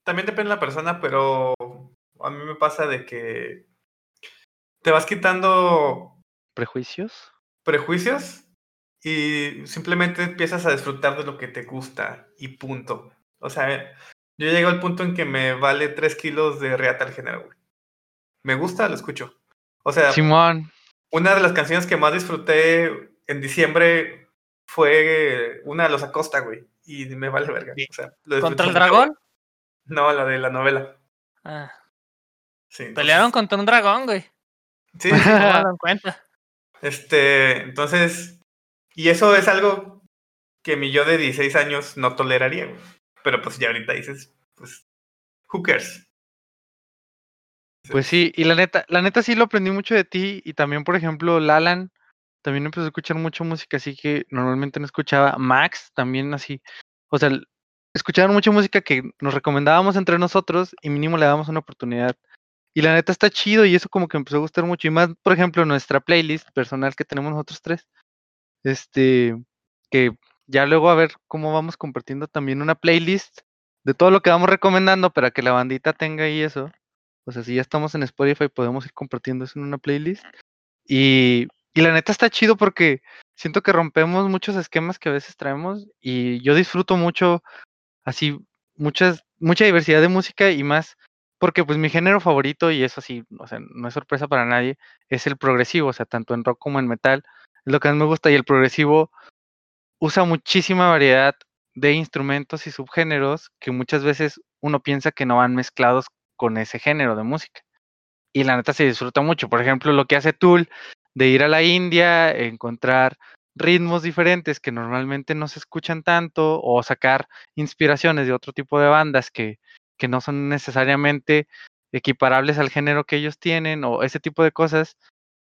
también depende de la persona, pero a mí me pasa de que te vas quitando ¿Prejuicios? prejuicios y simplemente empiezas a disfrutar de lo que te gusta y punto. O sea, yo llego al punto en que me vale 3 kilos de reata al género, güey. Me gusta, lo escucho. O sea, Simón, una de las canciones que más disfruté en diciembre fue una de los Acosta, güey. Y me vale verga. O sea, lo ¿Contra el dragón? No, la de la novela. Ah, Sí, entonces- pelearon contra un dragón, güey. Sí, sí, Tómalo en cuenta. Este, entonces, y eso es algo que mi yo de 16 años no toleraría, güey. Pero pues ya ahorita dices, pues, who cares? Pues sí, y la neta, la neta sí lo aprendí mucho de ti y también, por ejemplo, Lalan también empezó a escuchar mucho música, así que normalmente no escuchaba. Max también así, o sea, escuchaban mucha música que nos recomendábamos entre nosotros y mínimo le dábamos una oportunidad. Y la neta está chido y eso como que empezó a gustar mucho. Y más, por ejemplo, nuestra playlist personal que tenemos nosotros tres, este, que ya luego a ver cómo vamos compartiendo también una playlist de todo lo que vamos recomendando para que la bandita tenga y eso. O sea, si ya estamos en Spotify, podemos ir compartiendo eso en una playlist. Y, y la neta está chido porque siento que rompemos muchos esquemas que a veces traemos y yo disfruto mucho así muchas mucha diversidad de música y más porque pues mi género favorito y eso sí, no es sorpresa para nadie, es el progresivo, o sea, tanto en rock como en metal, es lo que más me gusta y el progresivo usa muchísima variedad de instrumentos y subgéneros que muchas veces uno piensa que no van mezclados con ese género de música. Y la neta se disfruta mucho. Por ejemplo, lo que hace Tool de ir a la India, encontrar ritmos diferentes que normalmente no se escuchan tanto o sacar inspiraciones de otro tipo de bandas que, que no son necesariamente equiparables al género que ellos tienen o ese tipo de cosas.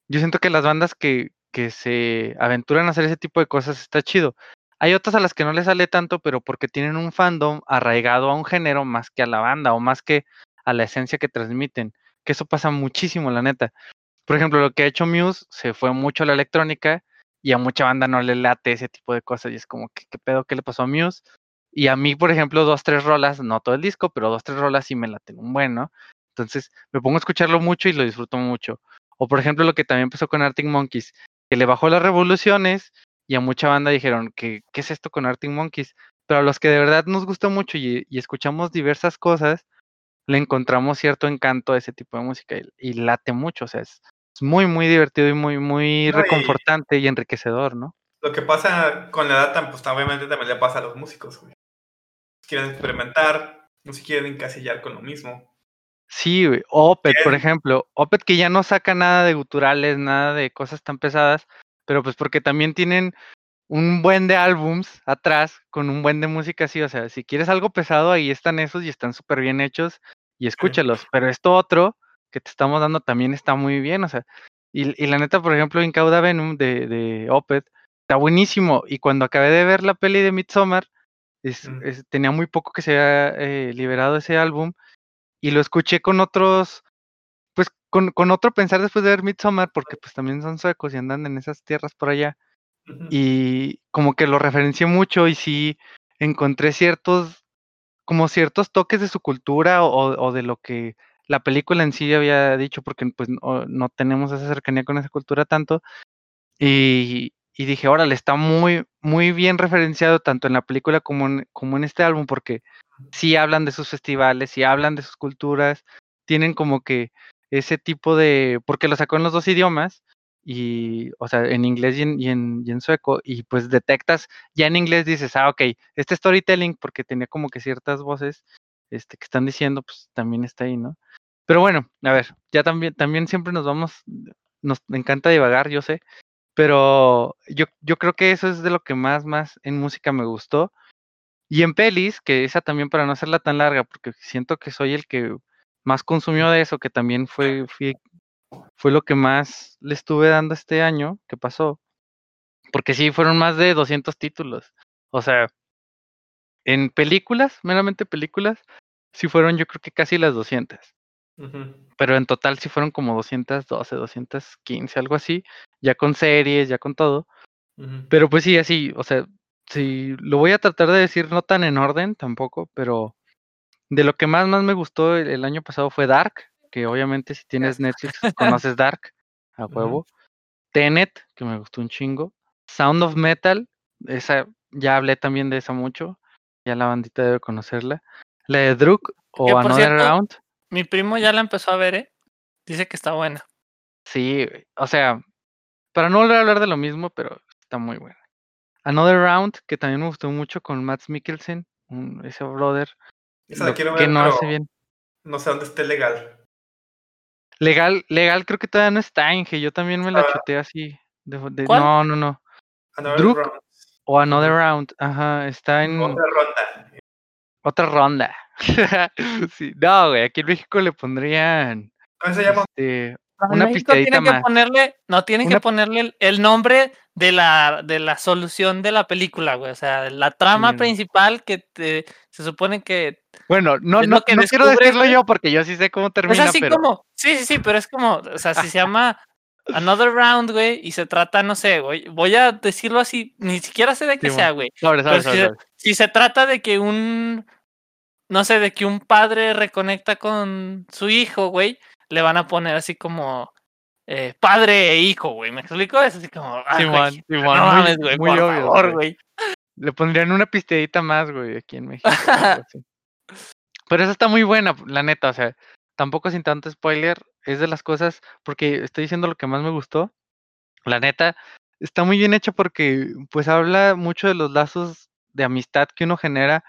Yo siento que las bandas que, que se aventuran a hacer ese tipo de cosas está chido. Hay otras a las que no les sale tanto, pero porque tienen un fandom arraigado a un género más que a la banda o más que a la esencia que transmiten. Que eso pasa muchísimo, la neta. Por ejemplo, lo que ha hecho Muse se fue mucho a la electrónica y a mucha banda no le late ese tipo de cosas y es como, ¿qué, qué pedo? ¿Qué le pasó a Muse? Y a mí, por ejemplo, dos, tres rolas, no todo el disco, pero dos, tres rolas sí me laten un buen, ¿no? Entonces me pongo a escucharlo mucho y lo disfruto mucho. O por ejemplo, lo que también empezó con Arctic Monkeys, que le bajó las revoluciones y a mucha banda dijeron, que, ¿qué es esto con Arctic Monkeys? Pero a los que de verdad nos gusta mucho y, y escuchamos diversas cosas, le encontramos cierto encanto a ese tipo de música y, y late mucho, o sea, es, es muy, muy divertido y muy, muy No, y- reconfortante y enriquecedor, ¿no? Lo que pasa con la edad, pues obviamente también le pasa a los músicos, güey. Quieren experimentar, no se quieren encasillar con lo mismo. Sí, güey. Opet, por Bien. ejemplo. Opet que ya no saca nada de guturales, nada de cosas tan pesadas, pero pues porque también tienen un buen de álbums atrás con un buen de música así. O sea, si quieres algo pesado, ahí están esos y están súper bien hechos y escúchalos. Pero esto otro que te estamos dando también está muy bien. O sea, y, y la neta, por ejemplo, Incauda Venom de, de Opet está buenísimo. Y cuando acabé de ver la peli de Midsommar, es- Mm. es- tenía muy poco que se había eh, liberado ese álbum y lo escuché con otros, pues con, con otro pensar después de ver Midsommar, porque pues también son suecos y andan en esas tierras por allá, y como que lo referencié mucho y sí encontré ciertos, como ciertos toques de su cultura o, o de lo que la película en sí había dicho, porque pues no, no tenemos esa cercanía con esa cultura tanto, y, y dije, órale, está muy, muy bien referenciado tanto en la película como en, como en este álbum, porque sí hablan de sus festivales, sí hablan de sus culturas, tienen como que ese tipo de, porque lo sacó en los dos idiomas, y, o sea, en inglés y en, y en, y en sueco, y pues detectas, ya en inglés dices, ah, ok, este storytelling, porque tenía como que ciertas voces este, que están diciendo, pues también está ahí, ¿no? Pero bueno, a ver, ya también, también siempre nos vamos, nos encanta divagar, yo sé, Pero yo, yo creo que eso es de lo que más, más en música me gustó. Y en pelis, que esa también para no hacerla tan larga, porque siento que soy el que más consumió de eso, que también fue, fui- fue lo que más le estuve dando este año que pasó. Porque sí, fueron más de 200 títulos. O sea, en películas, meramente películas, sí fueron yo creo que casi las 200. Pero en total sí fueron como 212, 215, algo así, ya con series, ya con todo. Pero pues sí, así, o sea, sí, lo voy a tratar de decir no tan en orden tampoco, pero de lo que más, más me gustó el, el año pasado fue Dark, que obviamente si tienes Netflix conoces Dark, a huevo. Tenet, que me gustó un chingo. Sound of Metal, esa, ya hablé también de esa mucho, ya la bandita debe conocerla. La de Druk o Another cierto, Round, Mi primo ya la empezó a ver, ¿eh? Dice que está buena. sí, o sea, para no volver a hablar de lo mismo, pero está muy buena. Another Round, que también me gustó mucho con Matt Mikkelsen, un- ese brother, Esa la lo quiero que ver, no pero hace bien. no sé dónde esté legal. Legal, legal creo que todavía no está, Inge, yo también me la Ah. chuté así. de- de- ¿Cuál? no, no, no. Another Druk round. o Another. Round, ajá, está en Otra ronda. otra ronda. sí, no, güey, aquí en México le pondrían ¿Cómo se llama? este, En una México tienen que más. ponerle, no, tienen Una- que ponerle el, nombre de la, de la solución de la película, güey. O sea, la trama Sí. principal que te, se supone que Bueno, no, Es no, que no quiero decirlo güey. yo porque yo sí sé cómo es termina, así pero como, sí, sí, sí, pero es como, o sea, si se llama Another Round, güey, y se trata, no sé, güey, voy a decirlo así, ni siquiera sé de qué sea, güey. sobre, si, sobre. si se trata de que un, no sé, de que un padre reconecta con su hijo, güey, le van a poner así como eh, padre e hijo, güey. ¿Me explico? Es así como, ah, Simón, no muy- mames, güey, muy por obvio, favor, güey. Le pondrían una pisteadita más, güey, aquí en México. Pero esa está muy buena, la neta, o sea, tampoco sin tanto spoiler, es de las cosas, porque estoy diciendo lo que más me gustó. La neta, está muy bien hecha porque pues habla mucho de los lazos de amistad que uno genera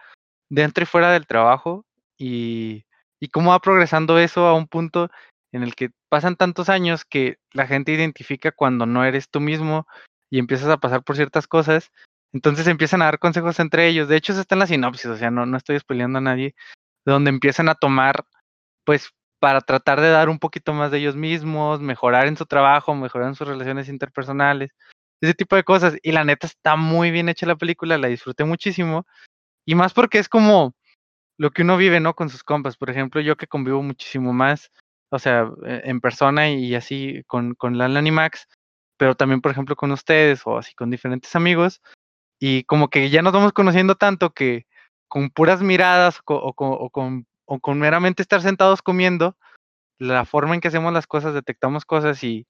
dentro y fuera del trabajo y, y cómo va progresando eso a un punto en el que pasan tantos años que la gente identifica cuando no eres tú mismo y empiezas a pasar por ciertas cosas. Entonces empiezan a dar consejos entre ellos. De hecho, está en la sinopsis, o sea, no, no estoy spoileando a nadie, donde empiezan a tomar, pues, para tratar de dar un poquito más de ellos mismos, mejorar en su trabajo, mejorar en sus relaciones interpersonales, ese tipo de cosas. Y la neta está muy bien hecha la película, la disfruté muchísimo. Y más porque es como lo que uno vive, ¿no? Con sus compas. Por ejemplo, yo que convivo muchísimo más, o sea, e- en persona y así con, con la Alan y Max, pero también, por ejemplo, con ustedes o así con diferentes amigos. Y como que ya nos vamos conociendo tanto que con puras miradas o, co- o con, o con meramente estar sentados comiendo, la forma en que hacemos las cosas, detectamos cosas y,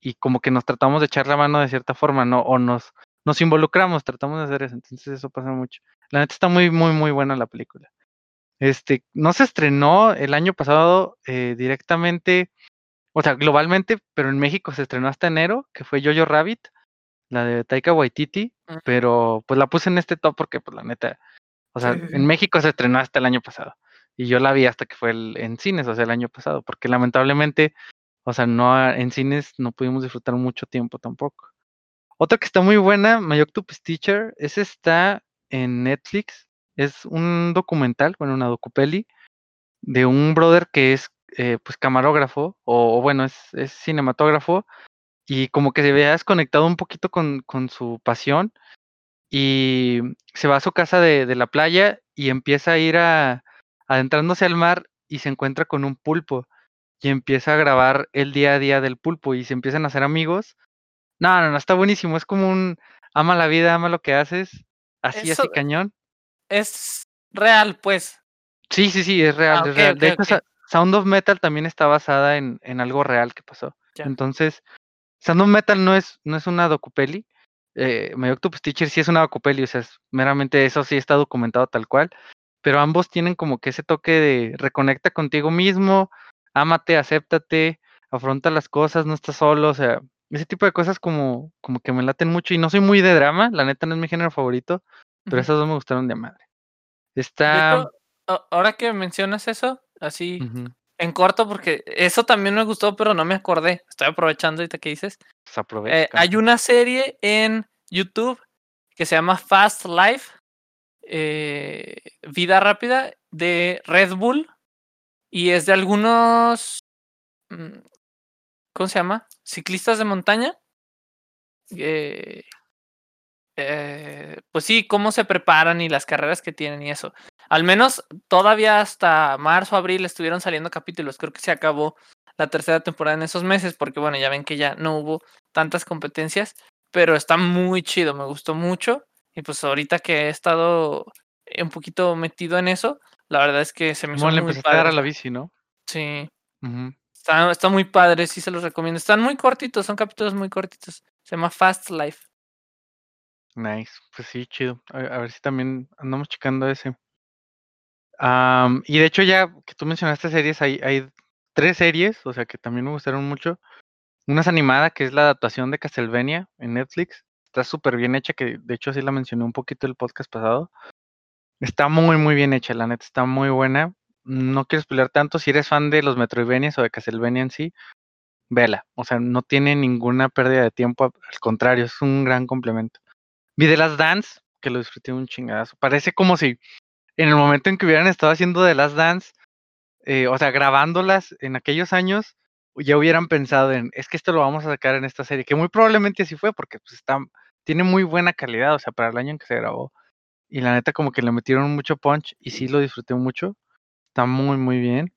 y como que nos tratamos de echar la mano de cierta forma, ¿no? O nos, nos involucramos, tratamos de hacer eso. Entonces eso pasa mucho. La neta está muy, muy, muy buena la película. Este, no se estrenó el año pasado eh, directamente, o sea, globalmente, pero en México se estrenó hasta enero, que fue Jojo Rabbit, la de Taika Waititi, Ujú. pero pues la puse en este top porque pues la neta, o sea, Sí, sí, sí. en México se estrenó hasta el año pasado y yo la vi hasta que fue el- en cines, o sea, el año pasado, porque lamentablemente, o sea, no en cines no pudimos disfrutar mucho tiempo tampoco. Otra que está muy buena, My Octopus Teacher, ese está en Netflix, es un documental, bueno, una docupeli de un brother que es eh, pues camarógrafo o, bueno, es, es cinematógrafo y como que se vea desconectado un poquito con, con su pasión y se va a su casa de, de la playa y empieza a ir a adentrándose al mar y se encuentra con un pulpo y empieza a grabar el día a día del pulpo y se empiezan a hacer amigos. No, no, no, está buenísimo, es como un ama la vida, ama lo que haces, así, Eso- así cañón. Es real, pues. Sí, sí, sí, es real, Ah, es real. De hecho, Sound of Metal también está basada en, en algo real que pasó. Ya. Entonces, Sound of Metal no es, no es una docupeli. Eh, My Octopus Teacher sí es una docupeli, o sea, es meramente eso sí está documentado tal cual. Pero ambos tienen como que ese toque de reconecta contigo mismo, ámate, acéptate, afronta las cosas, no estás solo, o sea, ese tipo de cosas como, como que me laten mucho. Y no soy muy de drama, la neta no es mi género favorito, pero esas dos me gustaron de madre. Está. hecho, ahora que mencionas eso, así en corto porque eso también me gustó, pero no me acordé. Estoy aprovechando ahorita que dices. Pues aprovecha. Eh, hay una serie en YouTube que se llama Fast Life, eh, Vida Rápida, de Red Bull. Y es de algunos, mm, ¿cómo se llama? Ciclistas de montaña. Eh, eh, pues sí, cómo se preparan y las carreras que tienen y eso. Al menos todavía hasta marzo, abril estuvieron saliendo capítulos. Creo que se acabó la tercera temporada en esos meses, porque bueno, ya ven que ya no hubo tantas competencias, pero está muy chido, me gustó mucho. Y pues ahorita que he estado un poquito metido en eso, la verdad es que se me hizo ¿Cómo le muy empezaste a dar a padre. la bici, no? Sí, Ujú. Está, está muy padre, sí se los recomiendo. Están muy cortitos, son capítulos muy cortitos. Se llama Fast Life. Nice. Pues sí, chido. A, ver si también andamos checando ese. Y de hecho, ya que tú mencionaste series, hay, hay tres series, o sea que también me gustaron mucho. Una es animada, que es la adaptación de Castlevania en Netflix. Está súper bien hecha, que de hecho así la mencioné un poquito el podcast pasado. Está muy, muy bien hecha, la neta, está muy buena. No quiero spoiler tanto, si eres fan de los Metroidvanias o de Castlevania en sí, vela. O sea, no tiene ninguna pérdida de tiempo, al contrario, es un gran complemento. Vi The Last Dance, que lo disfruté un chingadazo. Parece como si en el momento en que hubieran estado haciendo The Last Dance, eh, o sea, grabándolas en aquellos años, ya hubieran pensado en, es que esto lo vamos a sacar en esta serie, que muy probablemente así fue, porque pues está, tiene muy buena calidad, o sea, para el año en que se grabó. Y la neta como que le metieron mucho punch y sí lo disfruté mucho. Está muy, muy bien.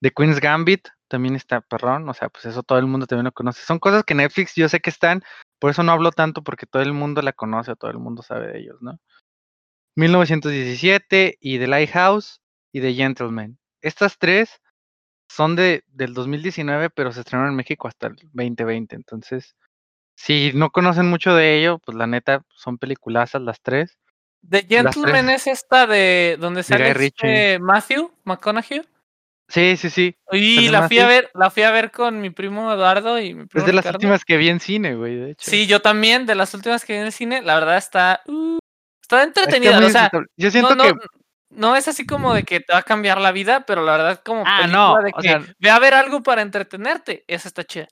The Queen's Gambit también está perrón, o sea, pues eso todo el mundo también lo conoce. Son cosas que Netflix yo sé que están, por eso no hablo tanto porque todo el mundo la conoce o todo el mundo sabe de ellos, ¿no? 1917 y The Lighthouse y The Gentleman. Estas tres son de, del 2019, pero se estrenaron en México hasta el 2020. Entonces, si no conocen mucho de ello, pues la neta son peliculazas las tres. The Gentleman es esta de donde sale este Matthew McConaughey. Sí, sí, sí. Y ¿Sale la fui a ver, la fui a ver con mi primo Eduardo y mi primo Es de las últimas que vi en cine, güey, de hecho. Sí, yo también, de las últimas que vi en el cine, la verdad está, uh, está entretenida. O sea, yo siento no, que no es así como de que te va a cambiar la vida, pero la verdad como Ah, película no, de o que sea- ve a ver algo para entretenerte, esa está chida.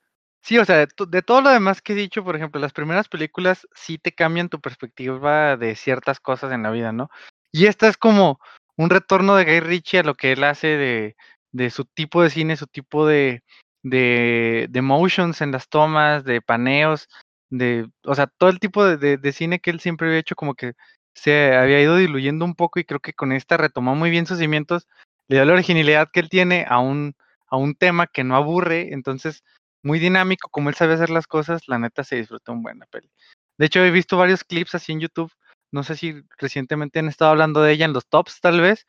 Sí, o sea, de, de todo lo demás que he dicho, por ejemplo, las primeras películas sí te cambian tu perspectiva de ciertas cosas en la vida, ¿no? Y esta es como un retorno de Guy Ritchie a lo que él hace de, de su tipo de cine, su tipo de, de, de motions en las tomas, de paneos, de, o sea, todo el tipo de, cine que él siempre había hecho como que se había ido diluyendo un poco y creo que con esta retomó muy bien sus cimientos, le dio la originalidad que él tiene a un, a un tema que no aburre, entonces muy dinámico, como él sabe hacer las cosas, la neta se disfruta un buena peli. De hecho, he visto varios clips así en YouTube, no sé si recientemente han estado hablando de ella en los tops tal vez,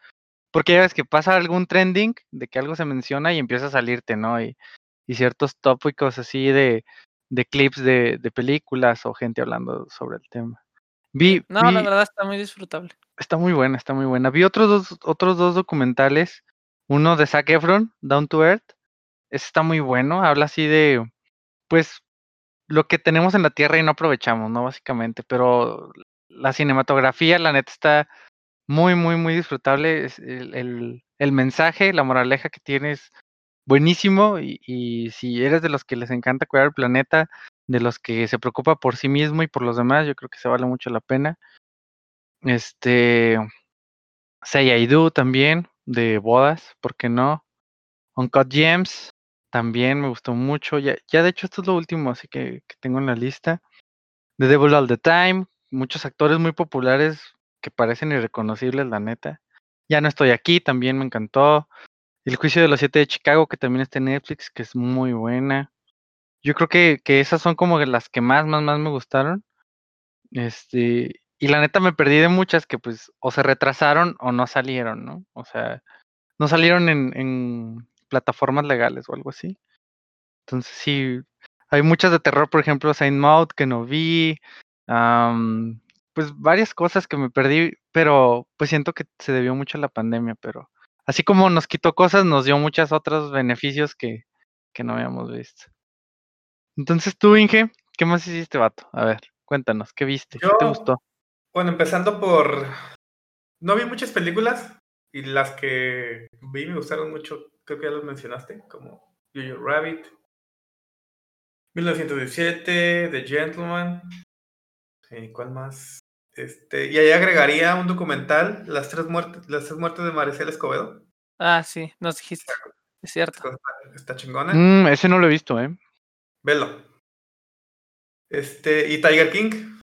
porque ya ves que pasa algún trending de que algo se menciona y empieza a salirte, ¿no? Y, y ciertos tópicos así de, de clips de, de películas o gente hablando sobre el tema. Vi, No, la verdad está muy disfrutable. Está muy buena, está muy buena. Vi otros dos, otros dos documentales. Uno de Zac Efron, Down to Earth. Está muy bueno. Habla así de, pues, lo que tenemos en la Tierra y no aprovechamos, ¿no? Básicamente. Pero la cinematografía, la neta, está muy, muy, muy disfrutable. El, el- mensaje, la moraleja que tiene es buenísimo. Y, si eres de los que les encanta cuidar el planeta, de los que se preocupa por sí mismo y por los demás, yo creo que se vale mucho la pena. Este, Say también, de bodas, ¿por qué no? Uncut Gems, también me gustó mucho. Ya, ya de hecho esto es lo último, así que, que tengo en la lista. The Devil All the Time, muchos actores muy populares que parecen irreconocibles, la neta. Ya no estoy aquí, también me encantó. El juicio de los siete de Chicago, que también está en Netflix, que es muy buena. Yo creo que, que esas son como las que más, más, más me gustaron. Este, y la neta me perdí de muchas que pues o se retrasaron o no salieron, ¿no? O sea, no salieron en plataformas legales o algo así. Entonces sí, hay muchas de terror, por ejemplo, Saint Maud que no vi, pues varias cosas que me perdí, pero pues siento que se debió mucho a la pandemia, pero así como nos quitó cosas, nos dio muchos otros beneficios que, que no habíamos visto. Entonces tú, Inge, ¿qué más hiciste, vato? A ver, cuéntanos, ¿qué viste? ¿Qué te Yo- gustó? Bueno, empezando por. No vi muchas películas Y las que vi me gustaron mucho, creo que ya los mencionaste, como Jojo Rabbit, 1917, The Gentleman. Eh, ¿Cuál más? Este, y ahí agregaría un documental, Las tres muertes, las tres muertes de Maricel Escobedo. Ah, sí, nos dijiste. Es cierto. Está, está chingona. Mm, ese no lo he visto, ¿eh? Velo. Este, y Tiger King.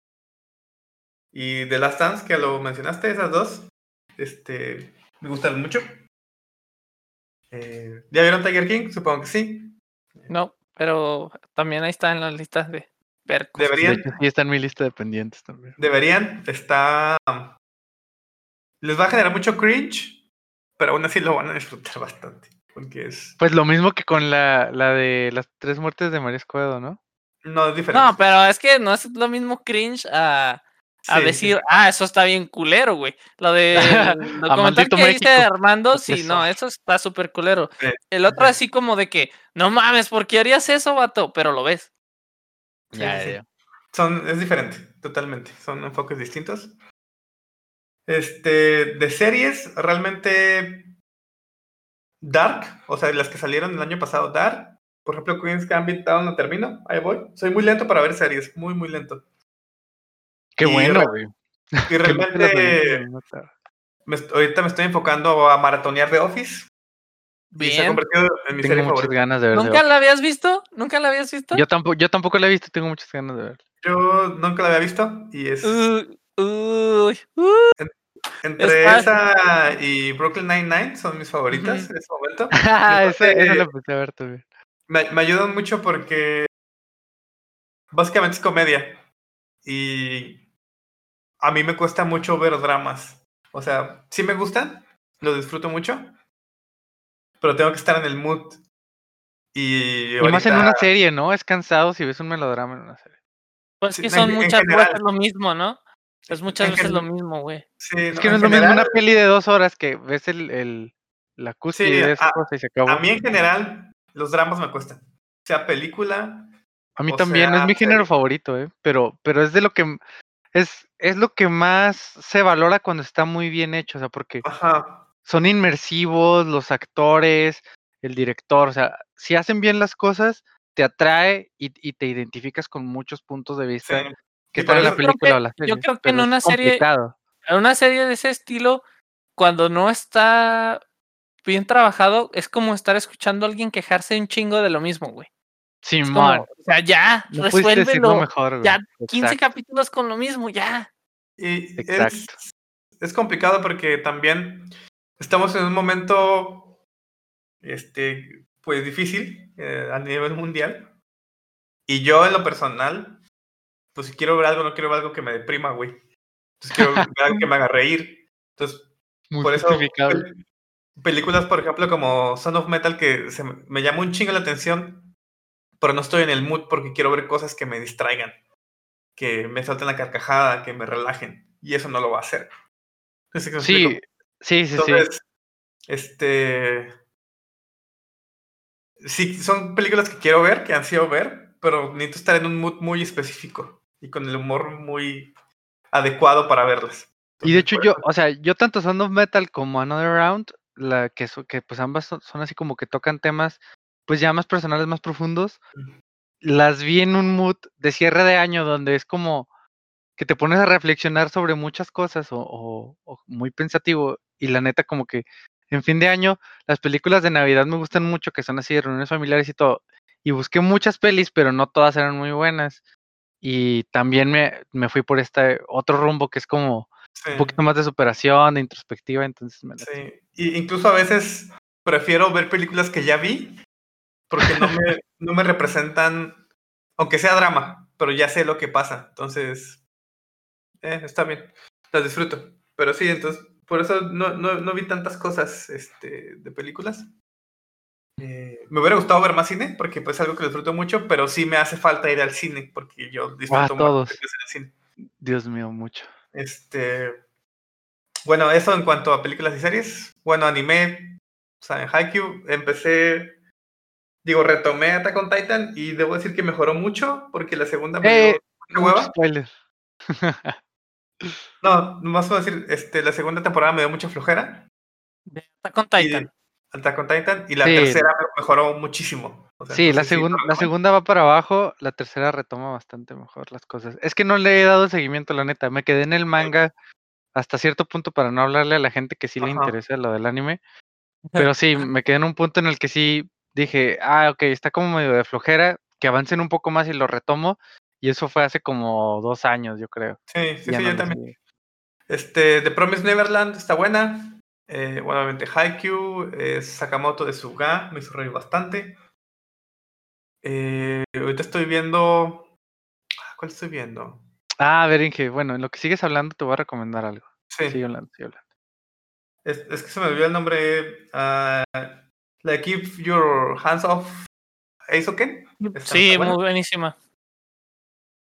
Y The Last Dance, que lo mencionaste, esas dos. Este, me gustan mucho. Eh, ¿Ya vieron Tiger King? Supongo que sí. No, pero también ahí está en las listas de ver. cosas. De Deberían, hecho, sí está en mi lista de pendientes también. deberían, está... Les va a generar mucho cringe, pero aún así lo van a disfrutar bastante. Porque es... Pues lo mismo que con la, la de las tres muertes de María Escobedo, ¿no? No, es diferente. No, pero es que no es lo mismo cringe a, a Sí, decir, sí. ah, eso está bien culero, güey. Lo de documental maldito que dice México. Armando, Pues sí, eso. no, eso está súper culero. Sí, El otro sí. así como de que, no mames, ¿por qué harías eso, vato? Pero lo ves. Sí, Ya, ya. Son, es diferente, totalmente. Son enfoques distintos. Este, de series, realmente Dark, o sea, las que salieron el año pasado, Dark. Por ejemplo, Queen's Gambit no termino, ahí voy. Soy muy lento para ver series, muy, muy lento. Qué Y bueno, güey. Y realmente, me ahorita me estoy enfocando a maratonear The Office. Y se ha Bien. convertido en mi Tengo serie muchas favorita. ganas de ver. ¿Nunca la habías visto? ¿Nunca la habías visto? Yo tampoco, yo tampoco la he visto, tengo muchas ganas de ver. Yo nunca la había visto y es Uy, uy, uy. entre esa y Brooklyn Nine-Nine son mis favoritas en este momento. esa, esa la empecé a ver también. me, me ayudan mucho porque básicamente es comedia y a mí me cuesta mucho ver dramas. O sea, sí me gustan, lo disfruto mucho, pero tengo que estar en el mood. Y, Y más en una serie, ¿no? Es cansado si ves un melodrama en una serie. Pues Sí, que son en muchas general. veces lo mismo, ¿no? Es muchas En veces lo mismo, güey. Sí, Es no, que no es lo mismo una peli de dos horas que ves el, el la cúspide de esa a- cosa y se acabó. A mí en general los dramas me cuestan. Sea película, A mí o también, es mi género serie. favorito, ¿eh? Pero, pero es de lo que es, es lo que más se valora cuando está muy bien hecho, o sea, porque ajá, son inmersivos, los actores, el director, o sea, si hacen bien las cosas, te atrae y, y te identificas con muchos puntos de sí. vista que están en la película que- o la yo serie. creo que en una serie-. En una serie de ese estilo, cuando no está bien trabajado, es como estar escuchando a alguien quejarse un chingo de lo mismo, güey. Simón, como, o sea, ya, no resuélvelo. mejor. Ya 15 Exacto. capítulos con lo mismo, ya. Y es, Exacto. es complicado porque también estamos en un momento, este, pues difícil eh, a nivel mundial. Y yo en lo personal, pues si quiero ver algo, no quiero ver algo que me deprima, güey. Entonces quiero ver algo que me haga reír. Entonces, Muy por eso, pel- películas, por ejemplo, como Son of Metal, que se me, me llama un chingo la atención, pero no estoy en el mood porque quiero ver cosas que me distraigan, que me salten la carcajada, que me relajen. Y eso no lo va a hacer. Sí, sí, sí, sí. Entonces, este. Sí, son películas que quiero ver, que ansío ver, pero necesito estar en un mood muy específico y con el humor muy adecuado para verlas. Y de hecho yo, o sea, yo tanto Sound of Metal como Another Round, la que, so- que pues ambas son, son así como que tocan temas pues ya más personales, más profundos, las vi en un mood de cierre de año donde es como que te pones a reflexionar sobre muchas cosas o, o- o muy pensativo y la neta como que en fin de año las películas de Navidad me gustan mucho, que son así de reuniones familiares y todo, y busqué muchas pelis, pero no todas eran muy buenas. Y también me, me fui por este otro rumbo que es como sí, un poquito más de superación, de introspectiva, entonces me sí. Y incluso a veces prefiero ver películas que ya vi porque no me, no me representan, aunque sea drama, pero ya sé lo que pasa. Entonces, eh, está bien, las disfruto. Pero sí, entonces, por eso no, no, no vi tantas cosas este, de películas. Eh, me hubiera gustado ver más cine, porque pues es algo que disfruto mucho, pero sí me hace falta ir al cine, porque yo disfruto todos. películas en el cine. Dios mío, mucho. Este, bueno, eso en cuanto a películas y series. Bueno, anime, o sea, en Haikyuu empecé, digo, retomé Attack on Titan y debo decir que mejoró mucho porque la segunda me dio Eh, mucha Mucho hueva. No, más puedo decir, este, la segunda temporada me dio mucha flojera. De Attack on Titan. Attack on Titan. Y la Sí. tercera me- mejoró muchísimo. O sea, Sí, la, entonces sí, segun- lo la segunda va para abajo, la tercera retoma bastante mejor las cosas. Es que no le he dado seguimiento, la neta. Me quedé en el manga hasta cierto punto para no hablarle a la gente que sí le Ajá. interesa lo del anime. Pero sí, me quedé en un punto en el que sí dije, ah, ok, está como medio de flojera, que avancen un poco más y lo retomo. Y eso fue hace como dos años, yo creo. Sí, sí, Ya sí, no yo también. Este, The Promised Neverland está buena. Eh, bueno, obviamente Haikyuu, eh, Sakamoto de Suga, me hizo reír bastante. Eh, ahorita estoy viendo. ah, ¿Cuál estoy viendo? Ah, a ver, Inge, bueno, en lo que sigues hablando te voy a recomendar algo. Sí, Sigue hablando, sigue hablando. es, es que se me olvidó el nombre. ah, like Keep Your Hands Off Aizoken. Sí, buena. muy buenísima.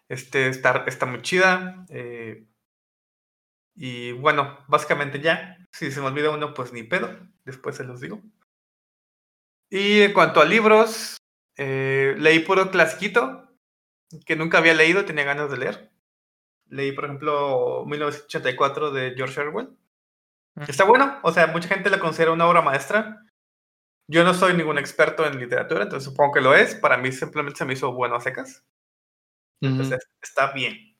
Este, está, está muy chida. eh, y bueno, básicamente ya. Si se me olvida uno, pues ni pedo. Después se los digo. Y en cuanto a libros, eh, leí puro clasiquito que nunca había leído, tenía ganas de leer. Leí, por ejemplo, 1984 de George Orwell. Mm. Está bueno, o sea, mucha gente lo considera una obra maestra. Yo no soy ningún experto en literatura, entonces supongo que lo es. Para mí simplemente se me hizo bueno a secas. Entonces está bien.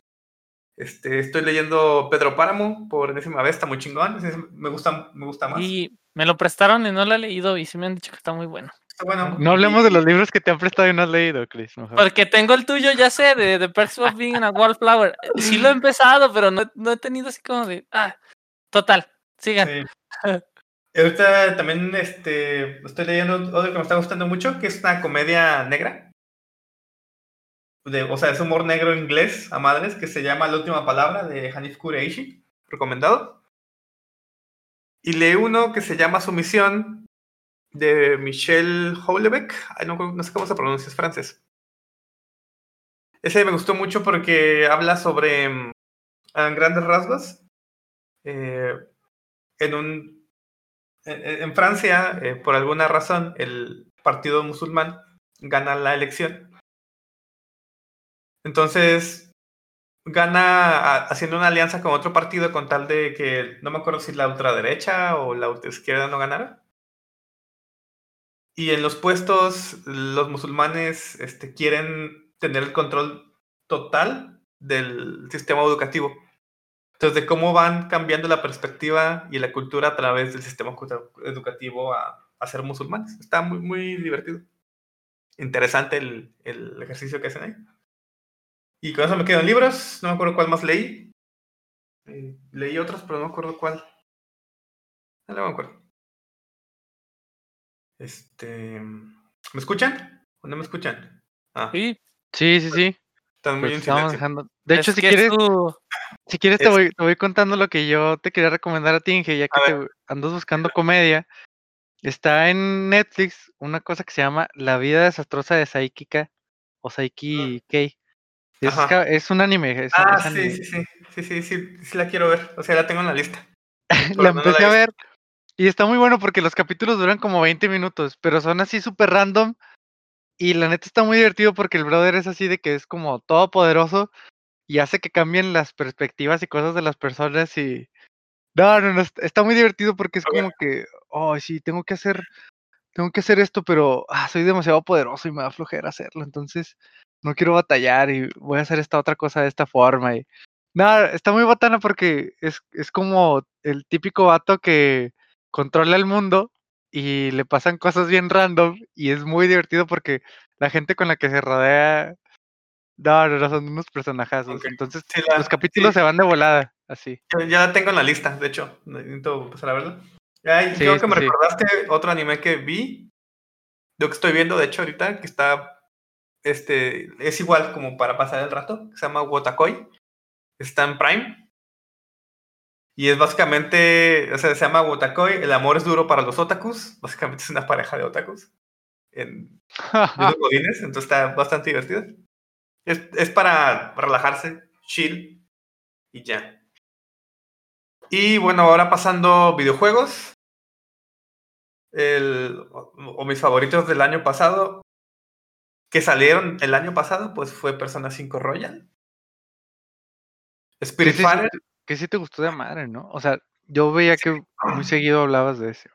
Este, estoy leyendo Pedro Páramo por enésima vez, está muy chingón. me gusta, me gusta más. Y me lo prestaron y no lo he leído y sí me han dicho que está muy bueno. Está bueno. No hablemos de los libros que te han prestado y no has leído, Chris. mejor. Porque tengo el tuyo, ya sé, de The Perks of Being a Wallflower. Sí lo he empezado, pero no, no he tenido así como de... Ah, total, sigan. Sí. Ahorita también este, estoy leyendo otro que me está gustando mucho, que es una comedia negra. O sea, es humor negro inglés a madres, que se llama La última palabra de Hanif Kureishi, recomendado. Y leí uno que se llama Sumisión de Michel Houellebecq. No, no sé cómo se pronuncia, es francés. Ese me gustó mucho porque habla sobre, mm, grandes rasgos, eh, en un en, en- en Francia, eh, por alguna razón, el partido musulmán gana la elección. Entonces, gana haciendo una alianza con otro partido con tal de que, no me acuerdo si la ultraderecha o la ultraizquierda no ganara. Y en los puestos, los musulmanes este, quieren tener el control total del sistema educativo. Entonces, de cómo van cambiando la perspectiva y la cultura a través del sistema educativo a, a ser musulmanes. Está muy, muy divertido. Interesante el, el ejercicio que hacen ahí. Y con eso me quedo en libros. No me acuerdo cuál más leí. Eh, leí otros, pero no me acuerdo cuál. No, no me acuerdo. Este. ¿Me escuchan? ¿O no me escuchan? Ah, Sí, Sí, sí, sí. Están muy pues dejando. De hecho, es si quieres, si quieres te es- voy, te voy contando lo que yo te quería recomendar a ti, Inge, ya que te andas buscando comedia. Está en Netflix una cosa que se llama La vida desastrosa de Saikika o Saiki Kei. Es, es un anime. es- Ah, es anime. sí, sí, sí. Sí, sí, sí, sí la quiero ver. O sea, la tengo en la lista. la no la empecé a ver y está muy bueno porque los capítulos duran como 20 minutos, pero son así súper random. Y la neta está muy divertido porque el brother es así de que es como todopoderoso y hace que cambien las perspectivas y cosas de las personas y... No, no, no, est- está muy divertido porque es como que, oh, sí, tengo que hacer, tengo que hacer esto, pero ah, soy demasiado poderoso y me da flojera hacerlo, entonces no quiero batallar y voy a hacer esta otra cosa de esta forma y... No, está muy botana porque es, es como el típico vato que controla el mundo y le pasan cosas bien random y es muy divertido porque la gente con la que se rodea, no, no, no, son unos personajazos. Entonces Sí, la- los capítulos sí. se van de volada, así. Ya, la tengo en la lista, de hecho. Necesito empezar a verla. Ay, Sí, creo que me recordaste otro anime que vi. Lo que estoy viendo, de hecho, ahorita, que está. Este. Es igual como para pasar el rato. que se llama Wotakoi. Está en Prime. Y es básicamente. O sea, se llama Wotakoi. El amor es duro para los otakus. Básicamente es una pareja de otakus. En Godines, entonces está bastante divertido. Es, es para relajarse, chill y ya. Y bueno, ahora pasando videojuegos. El, o, o mis favoritos del año pasado, que salieron el año pasado, pues fue Persona 5 Royal. Spirit sí, Fighter. sí- que sí te gustó de madre, ¿no? O sea, yo veía que muy seguido hablabas de ese.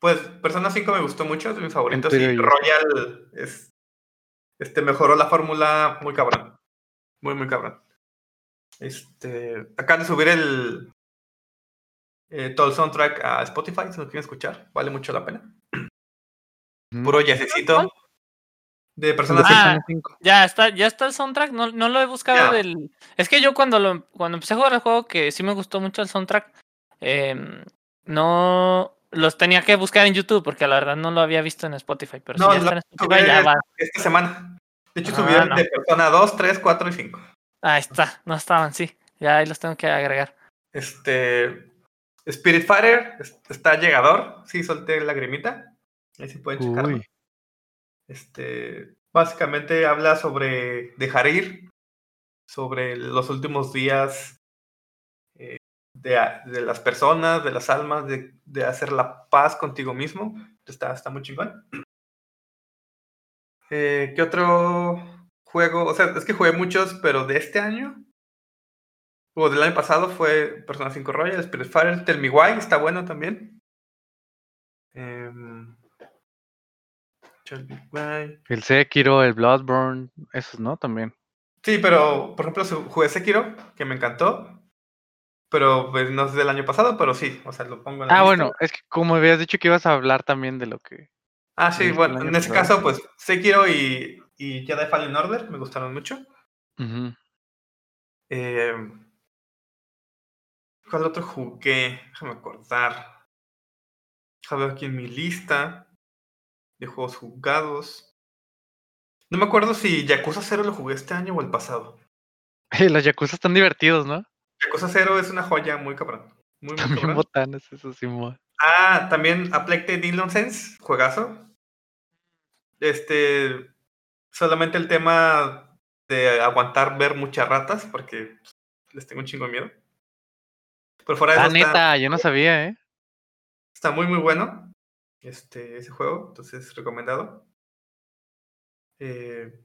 Pues Persona 5 me gustó mucho, es. Twitter Y y- Royal es, este, mejoró la fórmula muy cabrón. Muy, muy cabrón. Este, acaban de subir el eh, todo el soundtrack a Spotify, si lo quieren escuchar, vale mucho la pena. Puro ¿Cuál? De Persona Ah, 5. Persona 5. Ya está, ya está el soundtrack, no, no lo he buscado del. Es que yo cuando lo cuando empecé a jugar el juego, que sí me gustó mucho el soundtrack, em, no los tenía que buscar en YouTube, porque la verdad no lo había visto en Spotify, pero No, si ya está en Spotify, ya va. esta semana. De hecho, Ah, subieron no. de Persona 2, 3, 4 y 5. Ahí está, no estaban, sí. Ya ahí los tengo que agregar. Este. Spirit Fighter es- está llegador. Sí, solté lagrimita. Ahí sí pueden checarlo. Este. Básicamente habla sobre dejar ir. Sobre los últimos días eh, de, de las personas, de las almas, de, de hacer la paz contigo mismo. Está, está muy chingón. Eh, ¿Qué otro juego? O sea, es que jugué muchos, pero de este año o del año pasado fue Persona 5 Royal, Spirit Fighter, Tell Me Why, está bueno también. Why. El Sekiro, el Bloodborne, esos, ¿no? También. Sí, pero por ejemplo su- jugué Sekiro, que me encantó. Pero pues, no es del año pasado, pero sí, o sea, lo pongo en la Ah, lista. bueno, es que como habías dicho que ibas a hablar también de lo que... Ah, sí, bueno, en ese pasado. caso, pues Sekiro y, y Jedi Fallen Order me gustaron mucho. Em, ¿Cuál otro jugué? Déjame acordar. Déjame ver aquí en mi lista de juegos jugados. No me acuerdo si Yakuza 0 lo jugué este año o el pasado. Los Yakuza están divertidos, ¿no? Yakuza 0 es una joya muy cabrón. Muy, muy También cabrón. botanas, eso sí, mo- Ah, también Aplecte Dillon Sense, juegazo. Este, solamente el tema de aguantar ver muchas ratas, porque les tengo un chingo de miedo. Pero fuera de Ah, eso está- neta, yo no sabía, ¿eh? Está muy, muy bueno este, ese juego, entonces recomendado. Eh,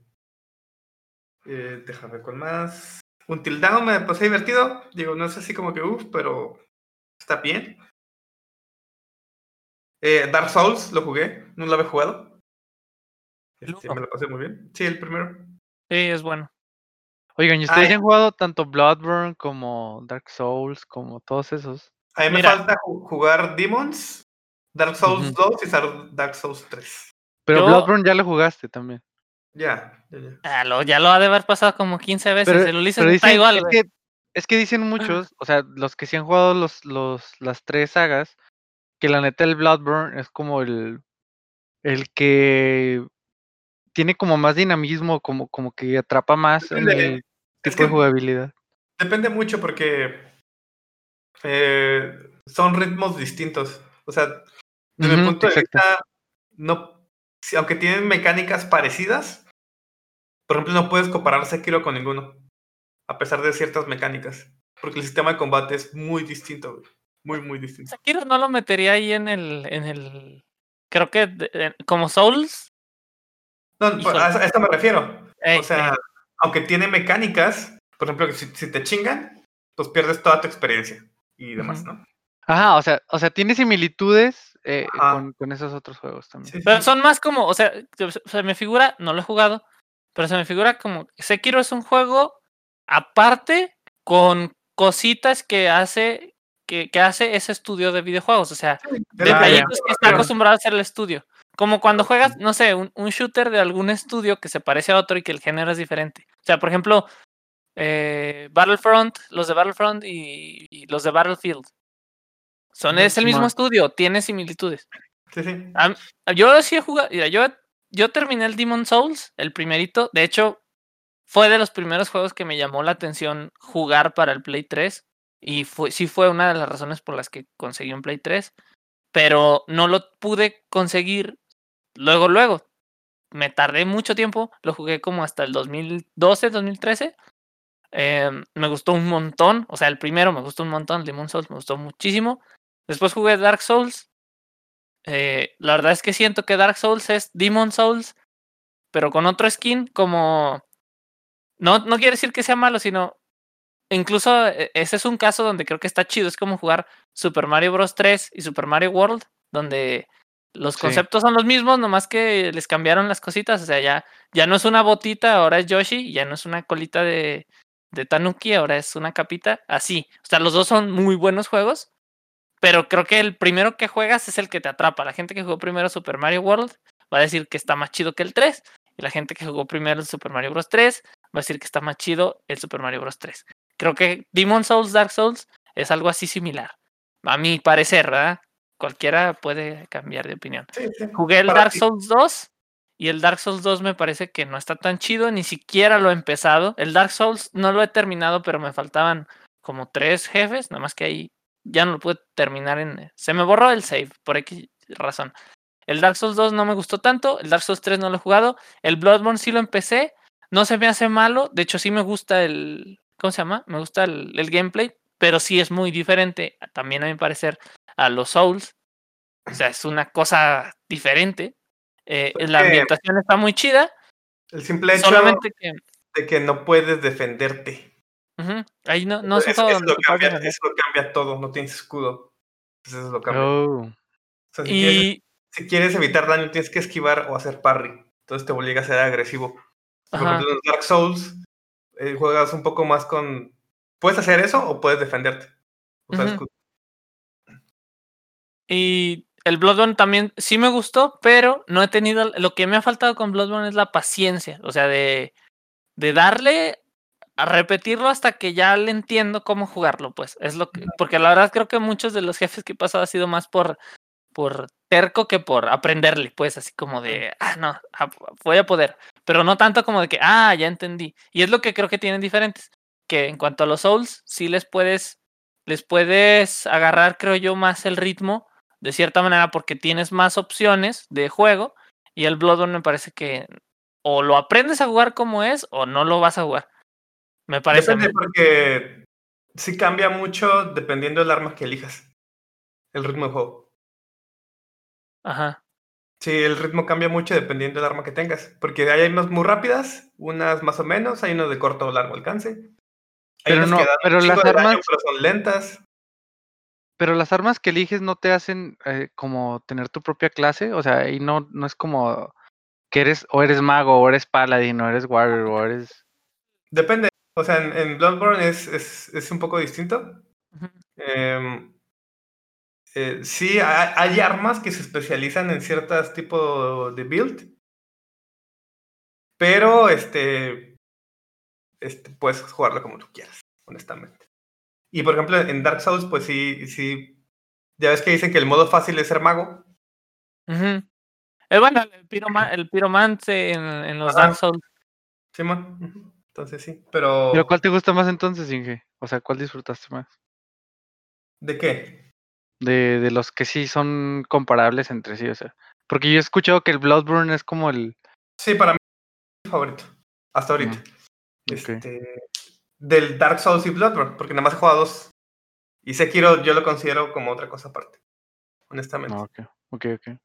eh, déjame ver con más. Until Dawn me pasé divertido. Digo, no es así como que uff, pero está bien. Eh, Dark Souls lo jugué, no lo había jugado. Este, me lo pasé muy bien. Sí, el primero. Sí, es bueno. Oigan, ¿y ustedes Ay. han jugado tanto Bloodborne como Dark Souls, como todos esos? A mí me Mira. falta ju- jugar Demons, Dark Souls Ujú. 2 y Dark Souls 3. Pero Yo- Bloodborne ya lo jugaste también. Ya, ya, ya. Ah, lo- ya lo ha de haber pasado como 15 veces. Pero, el Ulises pero está dicen- igual, es, que, es que dicen muchos, o sea, los que sí han jugado los, los, las tres sagas, que la neta el Bloodborne es como el, el que tiene como más dinamismo, como, como que atrapa más en Depende, el es tipo que- de jugabilidad. Depende mucho porque eh, son ritmos distintos. O sea, desde mi punto de vista, no, si- aunque tienen mecánicas parecidas, por ejemplo, no puedes comparar Sekiro con ninguno, a pesar de ciertas mecánicas, porque el sistema de combate es muy distinto, güey, muy, muy distinto. Sekiro no lo metería ahí en el. En el creo que de- como Souls. No, pues, a, eso me refiero. ey, O sea, ey, aunque tiene mecánicas, por ejemplo, que si, si te chingan, pues pierdes toda tu experiencia y demás. ¿no? Ajá, o sea, o sea, tiene similitudes eh, Ajá. con, con esos otros juegos también. Sí, sí, Pero son más como, o sea, se, me figura, no lo he jugado, pero se me figura como Sekiro es un juego aparte con cositas que hace que, que hace ese estudio de videojuegos, o sea, De detallitos que está acostumbrado a hacer el estudio. Como cuando juegas, no sé, un, un shooter de algún estudio que se parece a otro y que el género es diferente. O sea, por ejemplo, eh, Battlefront, los de Battlefront y, y los de Battlefield. Son, es el mismo estudio, tiene similitudes. Sí, sí. Am- Yo sí he jugado, mira, yo, yo terminé el Demon Souls, el primerito, de hecho, fue de los primeros juegos que me llamó la atención jugar para el Play 3 y fue, sí fue una de las razones por las que conseguí un Play 3, pero no lo pude conseguir luego, luego. Me tardé mucho tiempo, lo jugué como hasta el 2012, 2013. em, me gustó un montón, o sea, el primero me gustó un montón, Demon Souls me gustó muchísimo. Después jugué Dark Souls, eh, la verdad es que siento que Dark Souls es Demon Souls, pero con otro skin como... No, no quiere decir que sea malo, sino incluso e, ese es un caso donde creo que está chido. Es como jugar Super Mario Bros. 3 y Super Mario World, donde los Sí. conceptos son los mismos, nomás que les cambiaron las cositas. O sea, ya, ya no es una botita, ahora es Yoshi, ya no es una colita de, de Tanuki, ahora es una capita. Así. O sea, los dos son muy buenos juegos. Pero creo que el primero que juegas es el que te atrapa. La gente que jugó primero Super Mario World va a decir que está más chido que el 3. Y la gente que jugó primero el Super Mario Bros. 3 va a decir que está más chido el Super Mario Bros. 3. Creo que Demon Souls, Dark Souls es algo así similar. A mi parecer, ¿verdad? Cualquiera puede cambiar de opinión. Sí, sí. Jugué el Dark ti. Souls 2 y el Dark Souls 2 me parece que no está tan chido, ni siquiera lo he empezado. El Dark Souls no lo he terminado, pero me faltaban como tres jefes, nada más que ahí ya no lo pude terminar en... Se me borró el save, por X razón. El Dark Souls 2 no me gustó tanto, el Dark Souls 3 no lo he jugado, el Bloodborne sí lo empecé, no se me hace malo, de hecho sí me gusta el... ¿Cómo se llama? Me gusta el, el gameplay, pero sí es muy diferente, también a mi parecer, a los Souls. O sea, es una cosa diferente. Eh, la ambientación está muy chida, El simple hecho solamente que... de que no puedes defenderte. Ahí no, no es un Eso, juego eso donde lo cambia, eso lo cambia todo, no tienes escudo. Entonces eso lo cambia. Oh. O sea, si, quieres, Y... si quieres evitar daño, tienes que esquivar o hacer parry. Entonces te obliga a ser agresivo. Por ejemplo, en los Dark Souls eh, juegas un poco más con. ¿Puedes hacer eso o puedes defenderte? Usar escudo. Y el Bloodborne también sí me gustó, pero no he tenido. Lo que me ha faltado con Bloodborne es la paciencia. O sea, de, de darle a repetirlo hasta que ya le entiendo cómo jugarlo, pues. Es lo que. Porque la verdad creo que muchos de los jefes que he pasado ha sido más por, por terco que por aprenderle, pues, así como de, ah, no, ah, voy a poder. Pero no tanto como de que, ah, ya entendí. Y es lo que creo que tienen diferentes. Que en cuanto a los Souls, sí les puedes. Les puedes agarrar, creo yo, más el ritmo de cierta manera porque tienes más opciones de juego y el Bloodborne me parece que o lo aprendes a jugar como es o no lo vas a jugar. Me parece. Depende porque sí cambia mucho dependiendo del arma que elijas. El ritmo de juego. Ajá. Sí, el ritmo cambia mucho dependiendo del arma que tengas. Porque hay unas muy rápidas, unas más o menos, hay unas de corto o largo alcance. Hay Pero no, que dan pero las daño, armas- pero son lentas. Pero las armas que eliges no te hacen eh, como tener tu propia clase, o sea, y no, no es como que eres o eres mago o eres paladín o eres warrior o eres... Depende. O sea, en, en Bloodborne es, es, es un poco distinto. Em, eh, sí, hay, hay armas que se especializan en ciertos tipos de build. Pero este, este. Puedes jugarlo como tú quieras, honestamente. Y por ejemplo, en Dark Souls, pues sí, sí. Ya ves que dicen que el modo fácil es ser mago. Eh, bueno, el, piroma- el piromante en, en los Ajá. Dark Souls. Sí, man. Entonces sí. Pero. ¿Pero cuál te gusta más entonces, Inge? O sea, ¿cuál disfrutaste más? ¿De qué? De, de los que sí son comparables entre sí, o sea. Porque yo he escuchado que el Bloodborne es como el... Sí, para mí es mi favorito. Hasta ahorita. Este, del Dark Souls y Bloodborne, porque nada más he jugado dos. Y Sekiro yo lo considero como otra cosa aparte, honestamente. Ah, ok, ok, ok.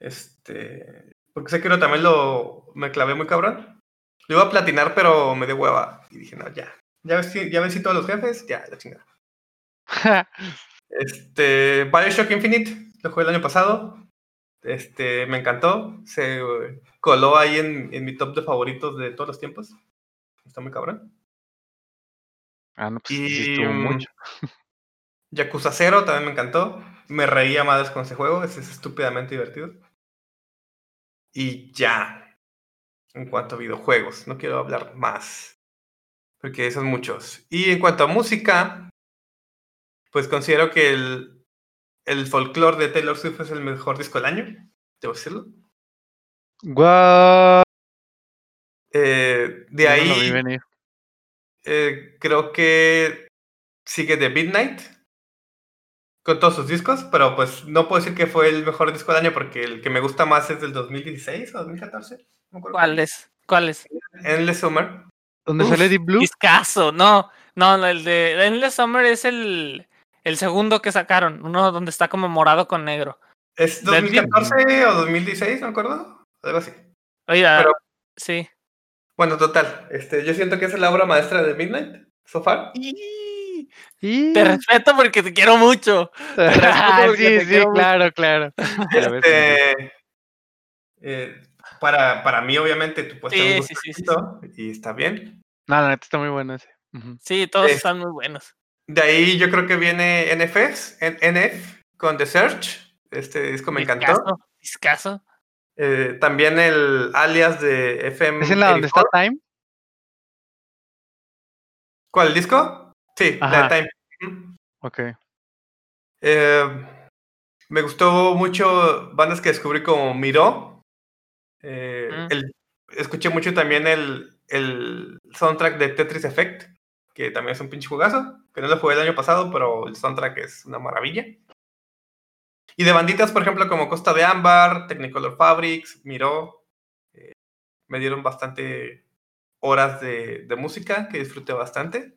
Este, porque Sekiro también lo me clavé muy cabrón. Lo iba a platinar, pero me dio hueva. Y dije, no, ya. Ya vencí, ya vencí todos los jefes, ya, la chingada. Este, Bioshock Infinite, lo jugué el año pasado. Este, me encantó. Se coló ahí en, en mi top de favoritos de todos los tiempos. Está muy cabrón. ah, no, pues Y estuvo mm, mucho. Yakuza 0 también me encantó. Me reía madres con ese juego, es, es estúpidamente divertido. Y ya. En cuanto a videojuegos, no quiero hablar más. Porque son muchos. Y en cuanto a música, pues considero que el, el folclore de Taylor Swift es el mejor disco del año. Debo decirlo. Guau, Eh, de yo no lo vi ahí venir. eh, creo que sigue The Midnight con todos sus discos, pero pues no puedo decir que fue el mejor disco del año porque el que me gusta más es del 2016 o 2014. No. ¿Cuál es? ¿Cuál es? Endless Summer. ¿Dónde Uf, sale Deep Blue? Discaso, no, no, no, el de Endless Summer es el, el segundo que sacaron, uno donde está como morado con negro. ¿Es Dead Deep. 2014 o 2016? No me acuerdo. Algo así. Oiga, Pero- sí. Bueno, total. Este, yo siento que esa es la obra maestra de Midnight. so far. Y- Y... Te respeto porque te quiero mucho. porque sí, sí, quiero mucho. claro, claro. Este, eh, para, para mí, obviamente, tú puedes tener un Sí, sí, sí, y está bien. No, la neta está muy bueno ese. Sí, todos Es- están muy buenos. De ahí yo creo que viene NFS, NF con The Search. Este disco me encantó. Discazo, discazo. Eh, también el alias de FM. ¿Es en la donde está Time? ¿Cuál el disco? Sí, la de Time. Ok. Eh, me gustó mucho bandas que descubrí como Miró. Eh, el- escuché mucho también el, el soundtrack de Tetris Effect, que también es un pinche jugazo, que no lo jugué el año pasado, pero el soundtrack es una maravilla. Y de banditas, por ejemplo, como Costa de Ámbar, Technicolor Fabrics, Miró, eh, me dieron bastante horas de, de música que disfruté bastante.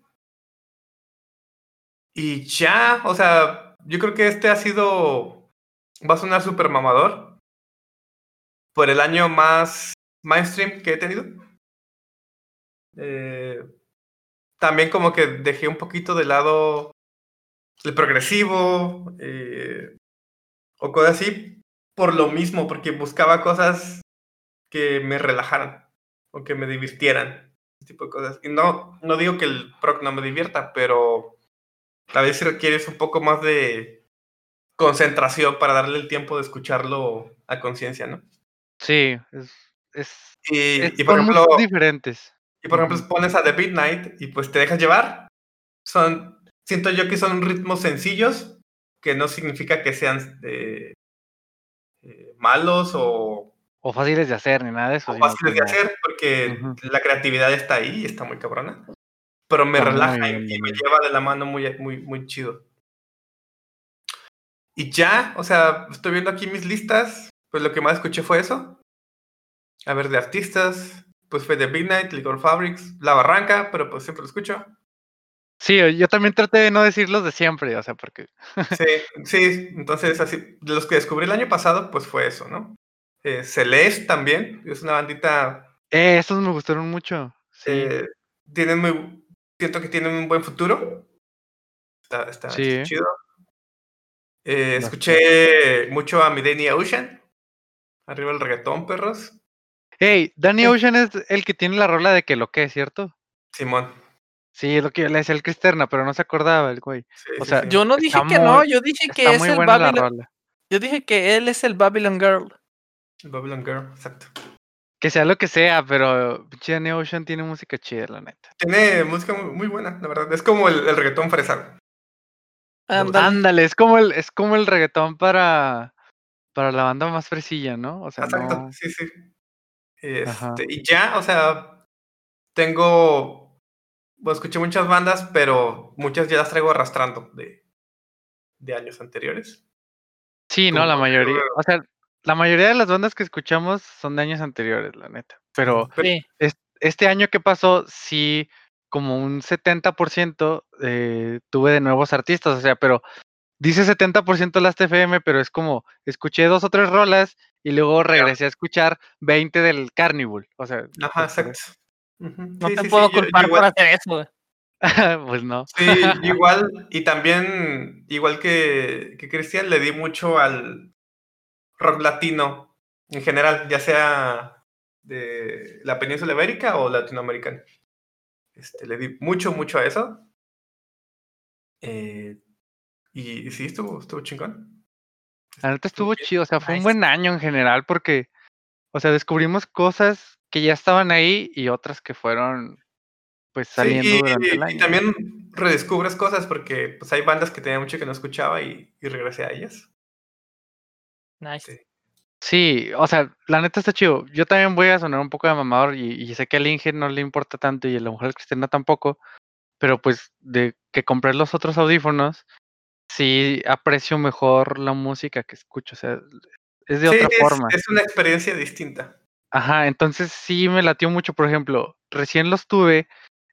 Y ya, o sea, yo creo que este ha sido, va a sonar súper mamador, por el año más mainstream que he tenido. Eh, también como que dejé un poquito de lado el progresivo eh, o cosas así por lo mismo, porque buscaba cosas que me relajaran o que me divirtieran, tipo de cosas. Y no, no digo que el proc no me divierta, pero a veces requieres un poco más de concentración para darle el tiempo de escucharlo a conciencia, ¿no? Sí, es, es, Y, es- y por ejemplo, diferentes. y por ejemplo, pones a The Midnight y pues te dejas llevar. Son, siento yo que son ritmos sencillos, que no significa que sean eh, eh, malos o, O fáciles de hacer, ni nada de eso. o fáciles de hacer, porque la creatividad está ahí y está muy cabrona. Pero me Está relaja y, y me lleva de la mano muy, muy, muy chido. Y ya, o sea, estoy viendo aquí mis listas, pues lo que más escuché fue eso. A ver, de artistas, pues fue The Midnight, Liquor Fabrics, La Barranca, pero pues siempre lo escucho. Sí, yo también traté de no decir los de siempre, o sea, porque Sí, sí, entonces así, los que descubrí el año pasado, pues fue eso, ¿no? Eh, Celeste también, es una bandita, eh, esos me gustaron mucho. Sí, eh, tienen muy, siento que tienen un buen futuro. Está, está, está Sí. chido. Eh, escuché mucho a Midenia Ocean, arriba el reggaetón, perros. Hey, Danny Sí. Ocean es el que tiene la rola de que lo que, ¿cierto? Simón. Sí, es lo que yo le decía al Cristerna, pero no se acordaba el güey. Sí, O sea, sí. Yo no dije que no, yo dije que es el Babylon. Yo dije que él es el Babylon Girl. Babylon Girl, exacto. Que sea lo que sea, pero Danny Ocean tiene música chida, la neta. Tiene música muy, muy buena, la verdad. Es como el, el reggaetón fresa. Ándale. Ándale, es como el, es como el reggaetón para, para la banda más fresilla, ¿no? O sea, Exacto, no. sí, sí. Ajá. Este, y ya, o sea, tengo, bueno, escuché muchas bandas, pero muchas ya las traigo arrastrando de, de años anteriores. Sí, no, la mayoría. O sea, la mayoría de las bandas que escuchamos son de años anteriores, la neta. Pero Pero- Sí, este año que pasó, sí, como un 70% eh, tuve de nuevos artistas, o sea, pero dice 70% Last FM, pero es como, escuché dos o tres rolas y luego regresé a escuchar 20 del Carnival, o sea, Ajá, exacto. No sí, te sí, puedo sí, yo- yo culpar por igual, hacer eso. pues no. sí, igual, y también, igual que, que Cristian, le di mucho al rock latino en general, ya sea de la península ibérica o latinoamericana. Este, le di mucho, mucho a eso. Eh, y, y sí, estuvo, estuvo chingón. La neta estuvo chido, o sea, fue un buen año en general porque, o sea, descubrimos cosas que ya estaban ahí y otras que fueron, pues, Sí, saliendo y, durante el y año. también redescubres cosas porque pues, hay bandas que tenía mucho que no escuchaba y, y regresé a ellas. Nice. Sí. Sí, o sea, la neta está chido. Yo también voy a sonar un poco de mamador y, y sé que al Inge no le importa tanto y a la mujer cristiana tampoco, pero pues de que compré los otros audífonos, sí aprecio mejor la música que escucho, o sea, es de Sí, otra es, forma. es una experiencia distinta. Ajá, entonces sí me latió mucho, por ejemplo, recién los tuve,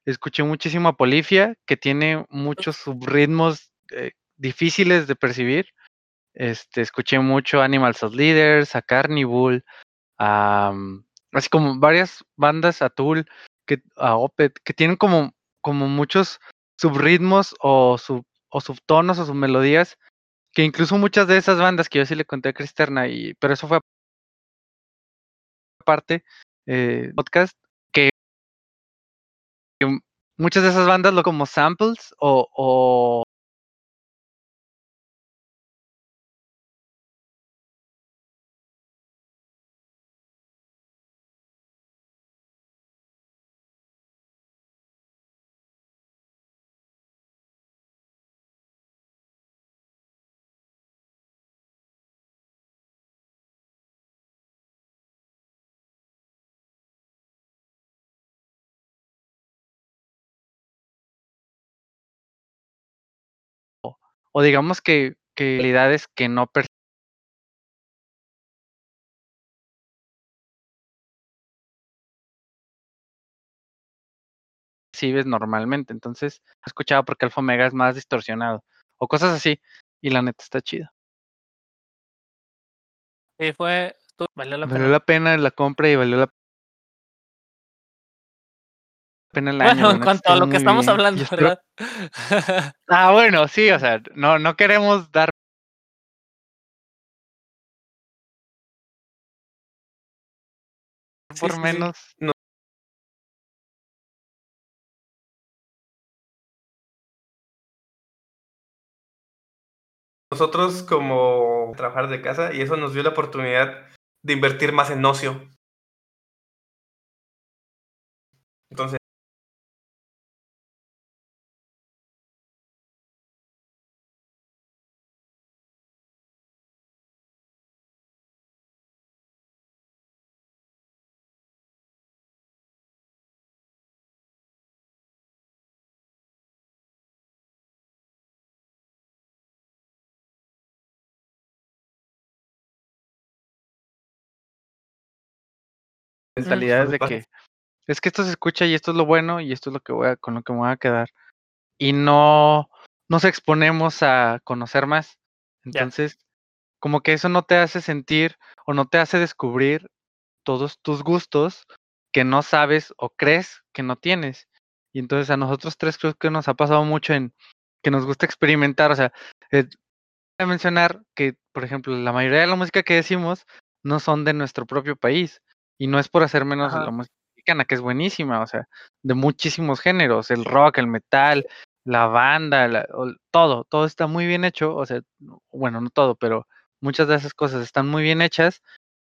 escuché muchísimo a Polifia, que tiene muchos subritmos eh, difíciles de percibir. Este, escuché mucho Animals as Leaders, a Carnival, a, mm, así como varias bandas, a Tool, que, a Opeth, que tienen como, como muchos subritmos o, sub, o subtonos o submelodías, que incluso muchas de esas bandas que yo sí le conté a Cristerna, y, pero eso fue aparte, eh, podcast, que, muchas de esas bandas lo como samples o o digamos que, que realidades que no percibes normalmente. Entonces, he escuchado porque Alfa Omega es más distorsionado o cosas así. Y la neta está chido. Sí, fue. Valió la Valió pena. la pena la compra y valió la pena el año. Bueno, en cuanto a lo que estamos bien. hablando, ¿verdad? Ah, bueno, sí, o sea, no, no queremos dar Sí, por sí, sí. menos. Nosotros como trabajar de casa y eso nos dio la oportunidad de invertir más en ocio. Entonces, mentalidades de Por que es que esto se escucha y esto es lo bueno y esto es lo que voy a, con lo que me voy a quedar. Y no nos exponemos a conocer más. Entonces, como que eso no te hace sentir o no te hace descubrir todos tus gustos que no sabes o crees que no tienes. Y entonces a nosotros tres creo que nos ha pasado mucho en que nos gusta experimentar. O sea, eh, voy a mencionar que, por ejemplo, la mayoría de la música que decimos no son de nuestro propio país. Y no es por hacer menos Ajá. la música mexicana, que es buenísima, o sea, de muchísimos géneros, el rock, el metal, la banda, la- todo, todo está muy bien hecho, o sea, no- bueno, no todo, pero muchas de esas cosas están muy bien hechas,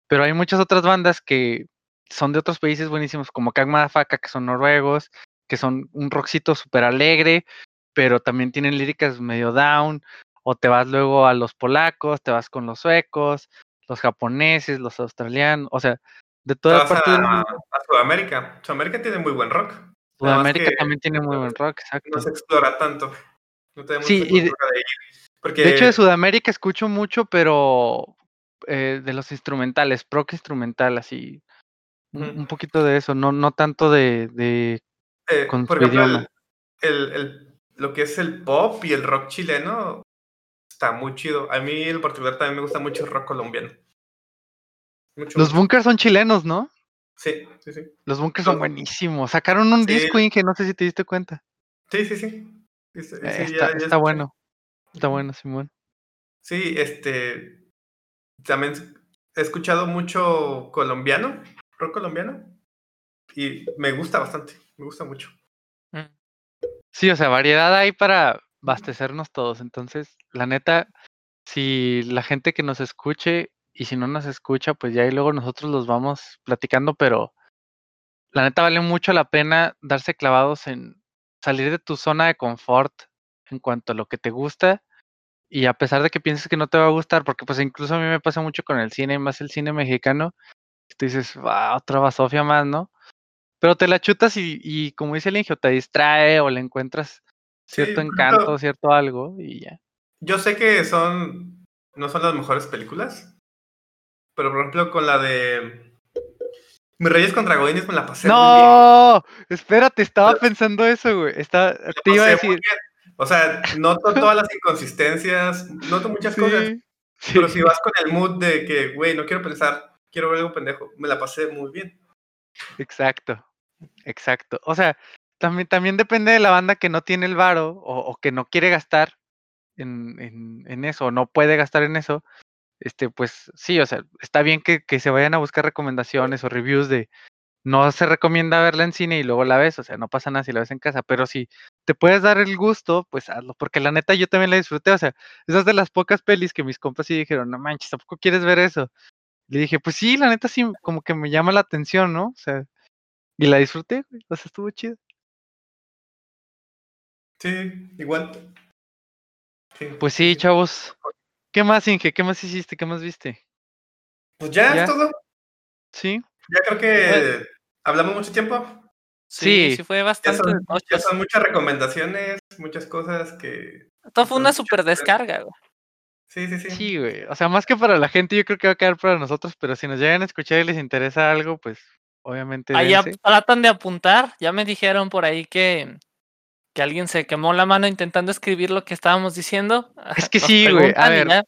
pero hay muchas otras bandas que son de otros países buenísimos, como Kagmadafaka, que son noruegos, que son un rockcito súper alegre, pero también tienen líricas medio down, o te vas luego a los polacos, te vas con los suecos, los japoneses, los australianos, o sea, de toda parte a, a Sudamérica. Sudamérica tiene muy buen rock. Sudamérica también tiene muy buen rock, No exacto. se explora tanto. No tenemos Sí, y de- cultura de ir. Porque De hecho, de Sudamérica escucho mucho, pero eh, de los instrumentales, proc instrumental, así, un, poquito de eso, no, no tanto de, de eh, con por ejemplo, idioma. el, el- el- lo que es el pop y el rock chileno está muy chido. A mí en particular también me gusta mucho el rock colombiano. Mucho, Los bunkers son chilenos, ¿no? Sí, sí, sí. Los bunkers son buenísimos. Sacaron un Sí. disco, Inge, no sé si te diste cuenta. Sí, sí, sí. Eh, está ya está bueno, está bueno, Simón. Sí, este. También he escuchado mucho colombiano, rock colombiano. Y me gusta bastante, me gusta mucho. Mm. Sí, o sea, variedad hay para abastecernos todos. Entonces, la neta, si la gente que nos escuche y si no nos escucha, pues ya ahí luego nosotros los vamos platicando, pero la neta vale mucho la pena darse clavados en salir de tu zona de confort en cuanto a lo que te gusta y a pesar de que pienses que no te va a gustar, porque pues incluso a mí me pasa mucho con el cine, más el cine mexicano, que tú dices, "Ah, otra basofia más, ¿no? Pero te la chutas y, y como dice el Inge, o te distrae o le encuentras cierto encanto, cierto algo y ya. yo sé que son. No son las mejores películas. Pero por ejemplo, con la de. Mis Reyes contra Godines me la pasé muy bien. No, espérate, estaba Pero- pensando eso, güey. Está, te iba a decir. O sea, noto todas las inconsistencias, noto muchas cosas. Sí. Pero si vas con el mood de que, güey, no quiero pensar, quiero ver algo pendejo, me la pasé muy bien. Exacto, exacto. O sea, también, también depende de la banda que no tiene el varo o, o que no quiere gastar en, en, en eso, o no puede gastar en eso. Este, pues sí, o sea, está bien que, que se vayan a buscar recomendaciones o reviews de, no se recomienda verla en cine y luego la ves, o sea, no pasa nada si la ves en casa, pero si te puedes dar el gusto, pues hazlo, porque la neta yo también la disfruté, o sea, esas de las pocas pelis que mis compas sí dijeron, no manches, tampoco quieres ver eso. Le dije, pues sí, la neta sí, como que me llama la atención, ¿no? O sea, y la disfruté, güey, o sea, estuvo chido. Sí, igual. Sí, Pues sí, chavos. ¿Qué más, Inge? ¿Qué más hiciste? ¿Qué más viste? Pues ya, Ya. es todo. Sí. Ya creo que hablamos mucho tiempo. Sí, Sí. sí fue Ya bastante son, ya son muchas recomendaciones, muchas cosas que. Esto fue una super descarga, güey. Sí, sí, sí. Sí, güey. O sea, más que para la gente, yo creo que va a quedar para nosotros, pero si nos llegan a escuchar y les interesa algo, pues obviamente Ahí tratan de apuntar. Ya me dijeron por ahí que, que alguien se quemó la mano intentando escribir lo que estábamos diciendo. Es que Nos sí, güey. A ver, ya.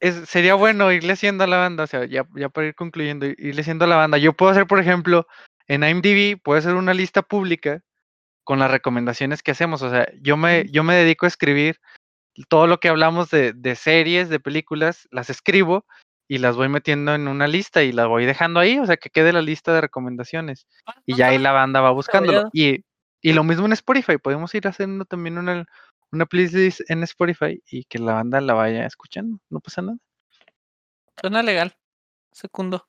es, sería bueno irle haciendo a la banda, o sea, ya, ya para ir concluyendo, irle haciendo a la banda. Yo puedo hacer, por ejemplo, en IMDb, puedo hacer una lista pública con las recomendaciones que hacemos. O sea, yo me, yo me dedico a escribir todo lo que hablamos de, de series, de películas, las escribo y las voy metiendo en una lista y las voy dejando ahí, o sea, que quede la lista de recomendaciones. Ah, Y ya ahí la banda va buscándolo. Y, y lo mismo en Spotify, podemos ir haciendo también una, una playlist en Spotify y que la banda la vaya escuchando, no pasa nada. Suena legal. Segundo.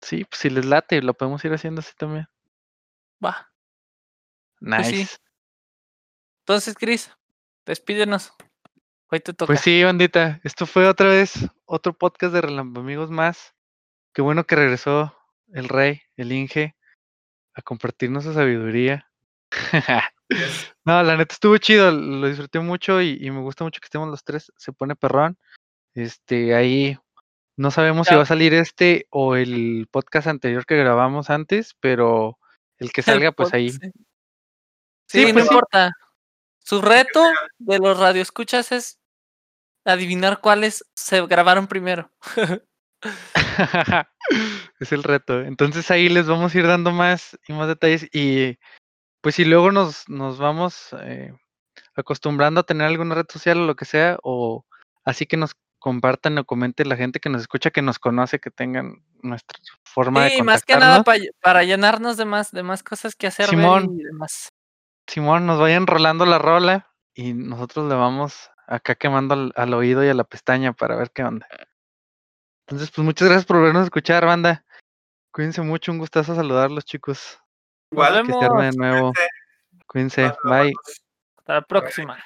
Sí, pues si les late, lo podemos ir haciendo así también. Va. Nice. Pues sí. Entonces, Chris, despídenos. Hoy te toca. Pues sí, bandita, esto fue otra vez otro podcast de Relambo Amigos más. Qué bueno que regresó el rey, el Inge, a compartirnos su sabiduría. No, la neta estuvo chido, lo disfruté mucho y, y me gusta mucho que estemos los tres. Se pone perrón. Este, ahí no sabemos si va a salir este o el podcast anterior que grabamos antes, pero el que salga, pues ahí. Sí, Sí, Sí, no pues importa. Su reto de los radioescuchas es adivinar cuáles se grabaron primero. es el reto. Entonces ahí les vamos a ir dando más y más detalles y pues si luego nos, nos vamos eh, acostumbrando a tener alguna red social o lo que sea, o así que nos compartan o comenten la gente que nos escucha, que nos conoce, que tengan nuestra forma de Sí, más que nada pa- para llenarnos de más, de más cosas que hacer Simón. y demás. Simón, nos vayan rolando la rola y nosotros le vamos acá quemando al, al oído y a la pestaña para ver qué onda. Entonces, pues muchas gracias por vernos escuchar, banda. Cuídense mucho, un gustazo saludarlos, chicos. Igual. Que se arme de nuevo. Cuídense, bye. Hasta la próxima.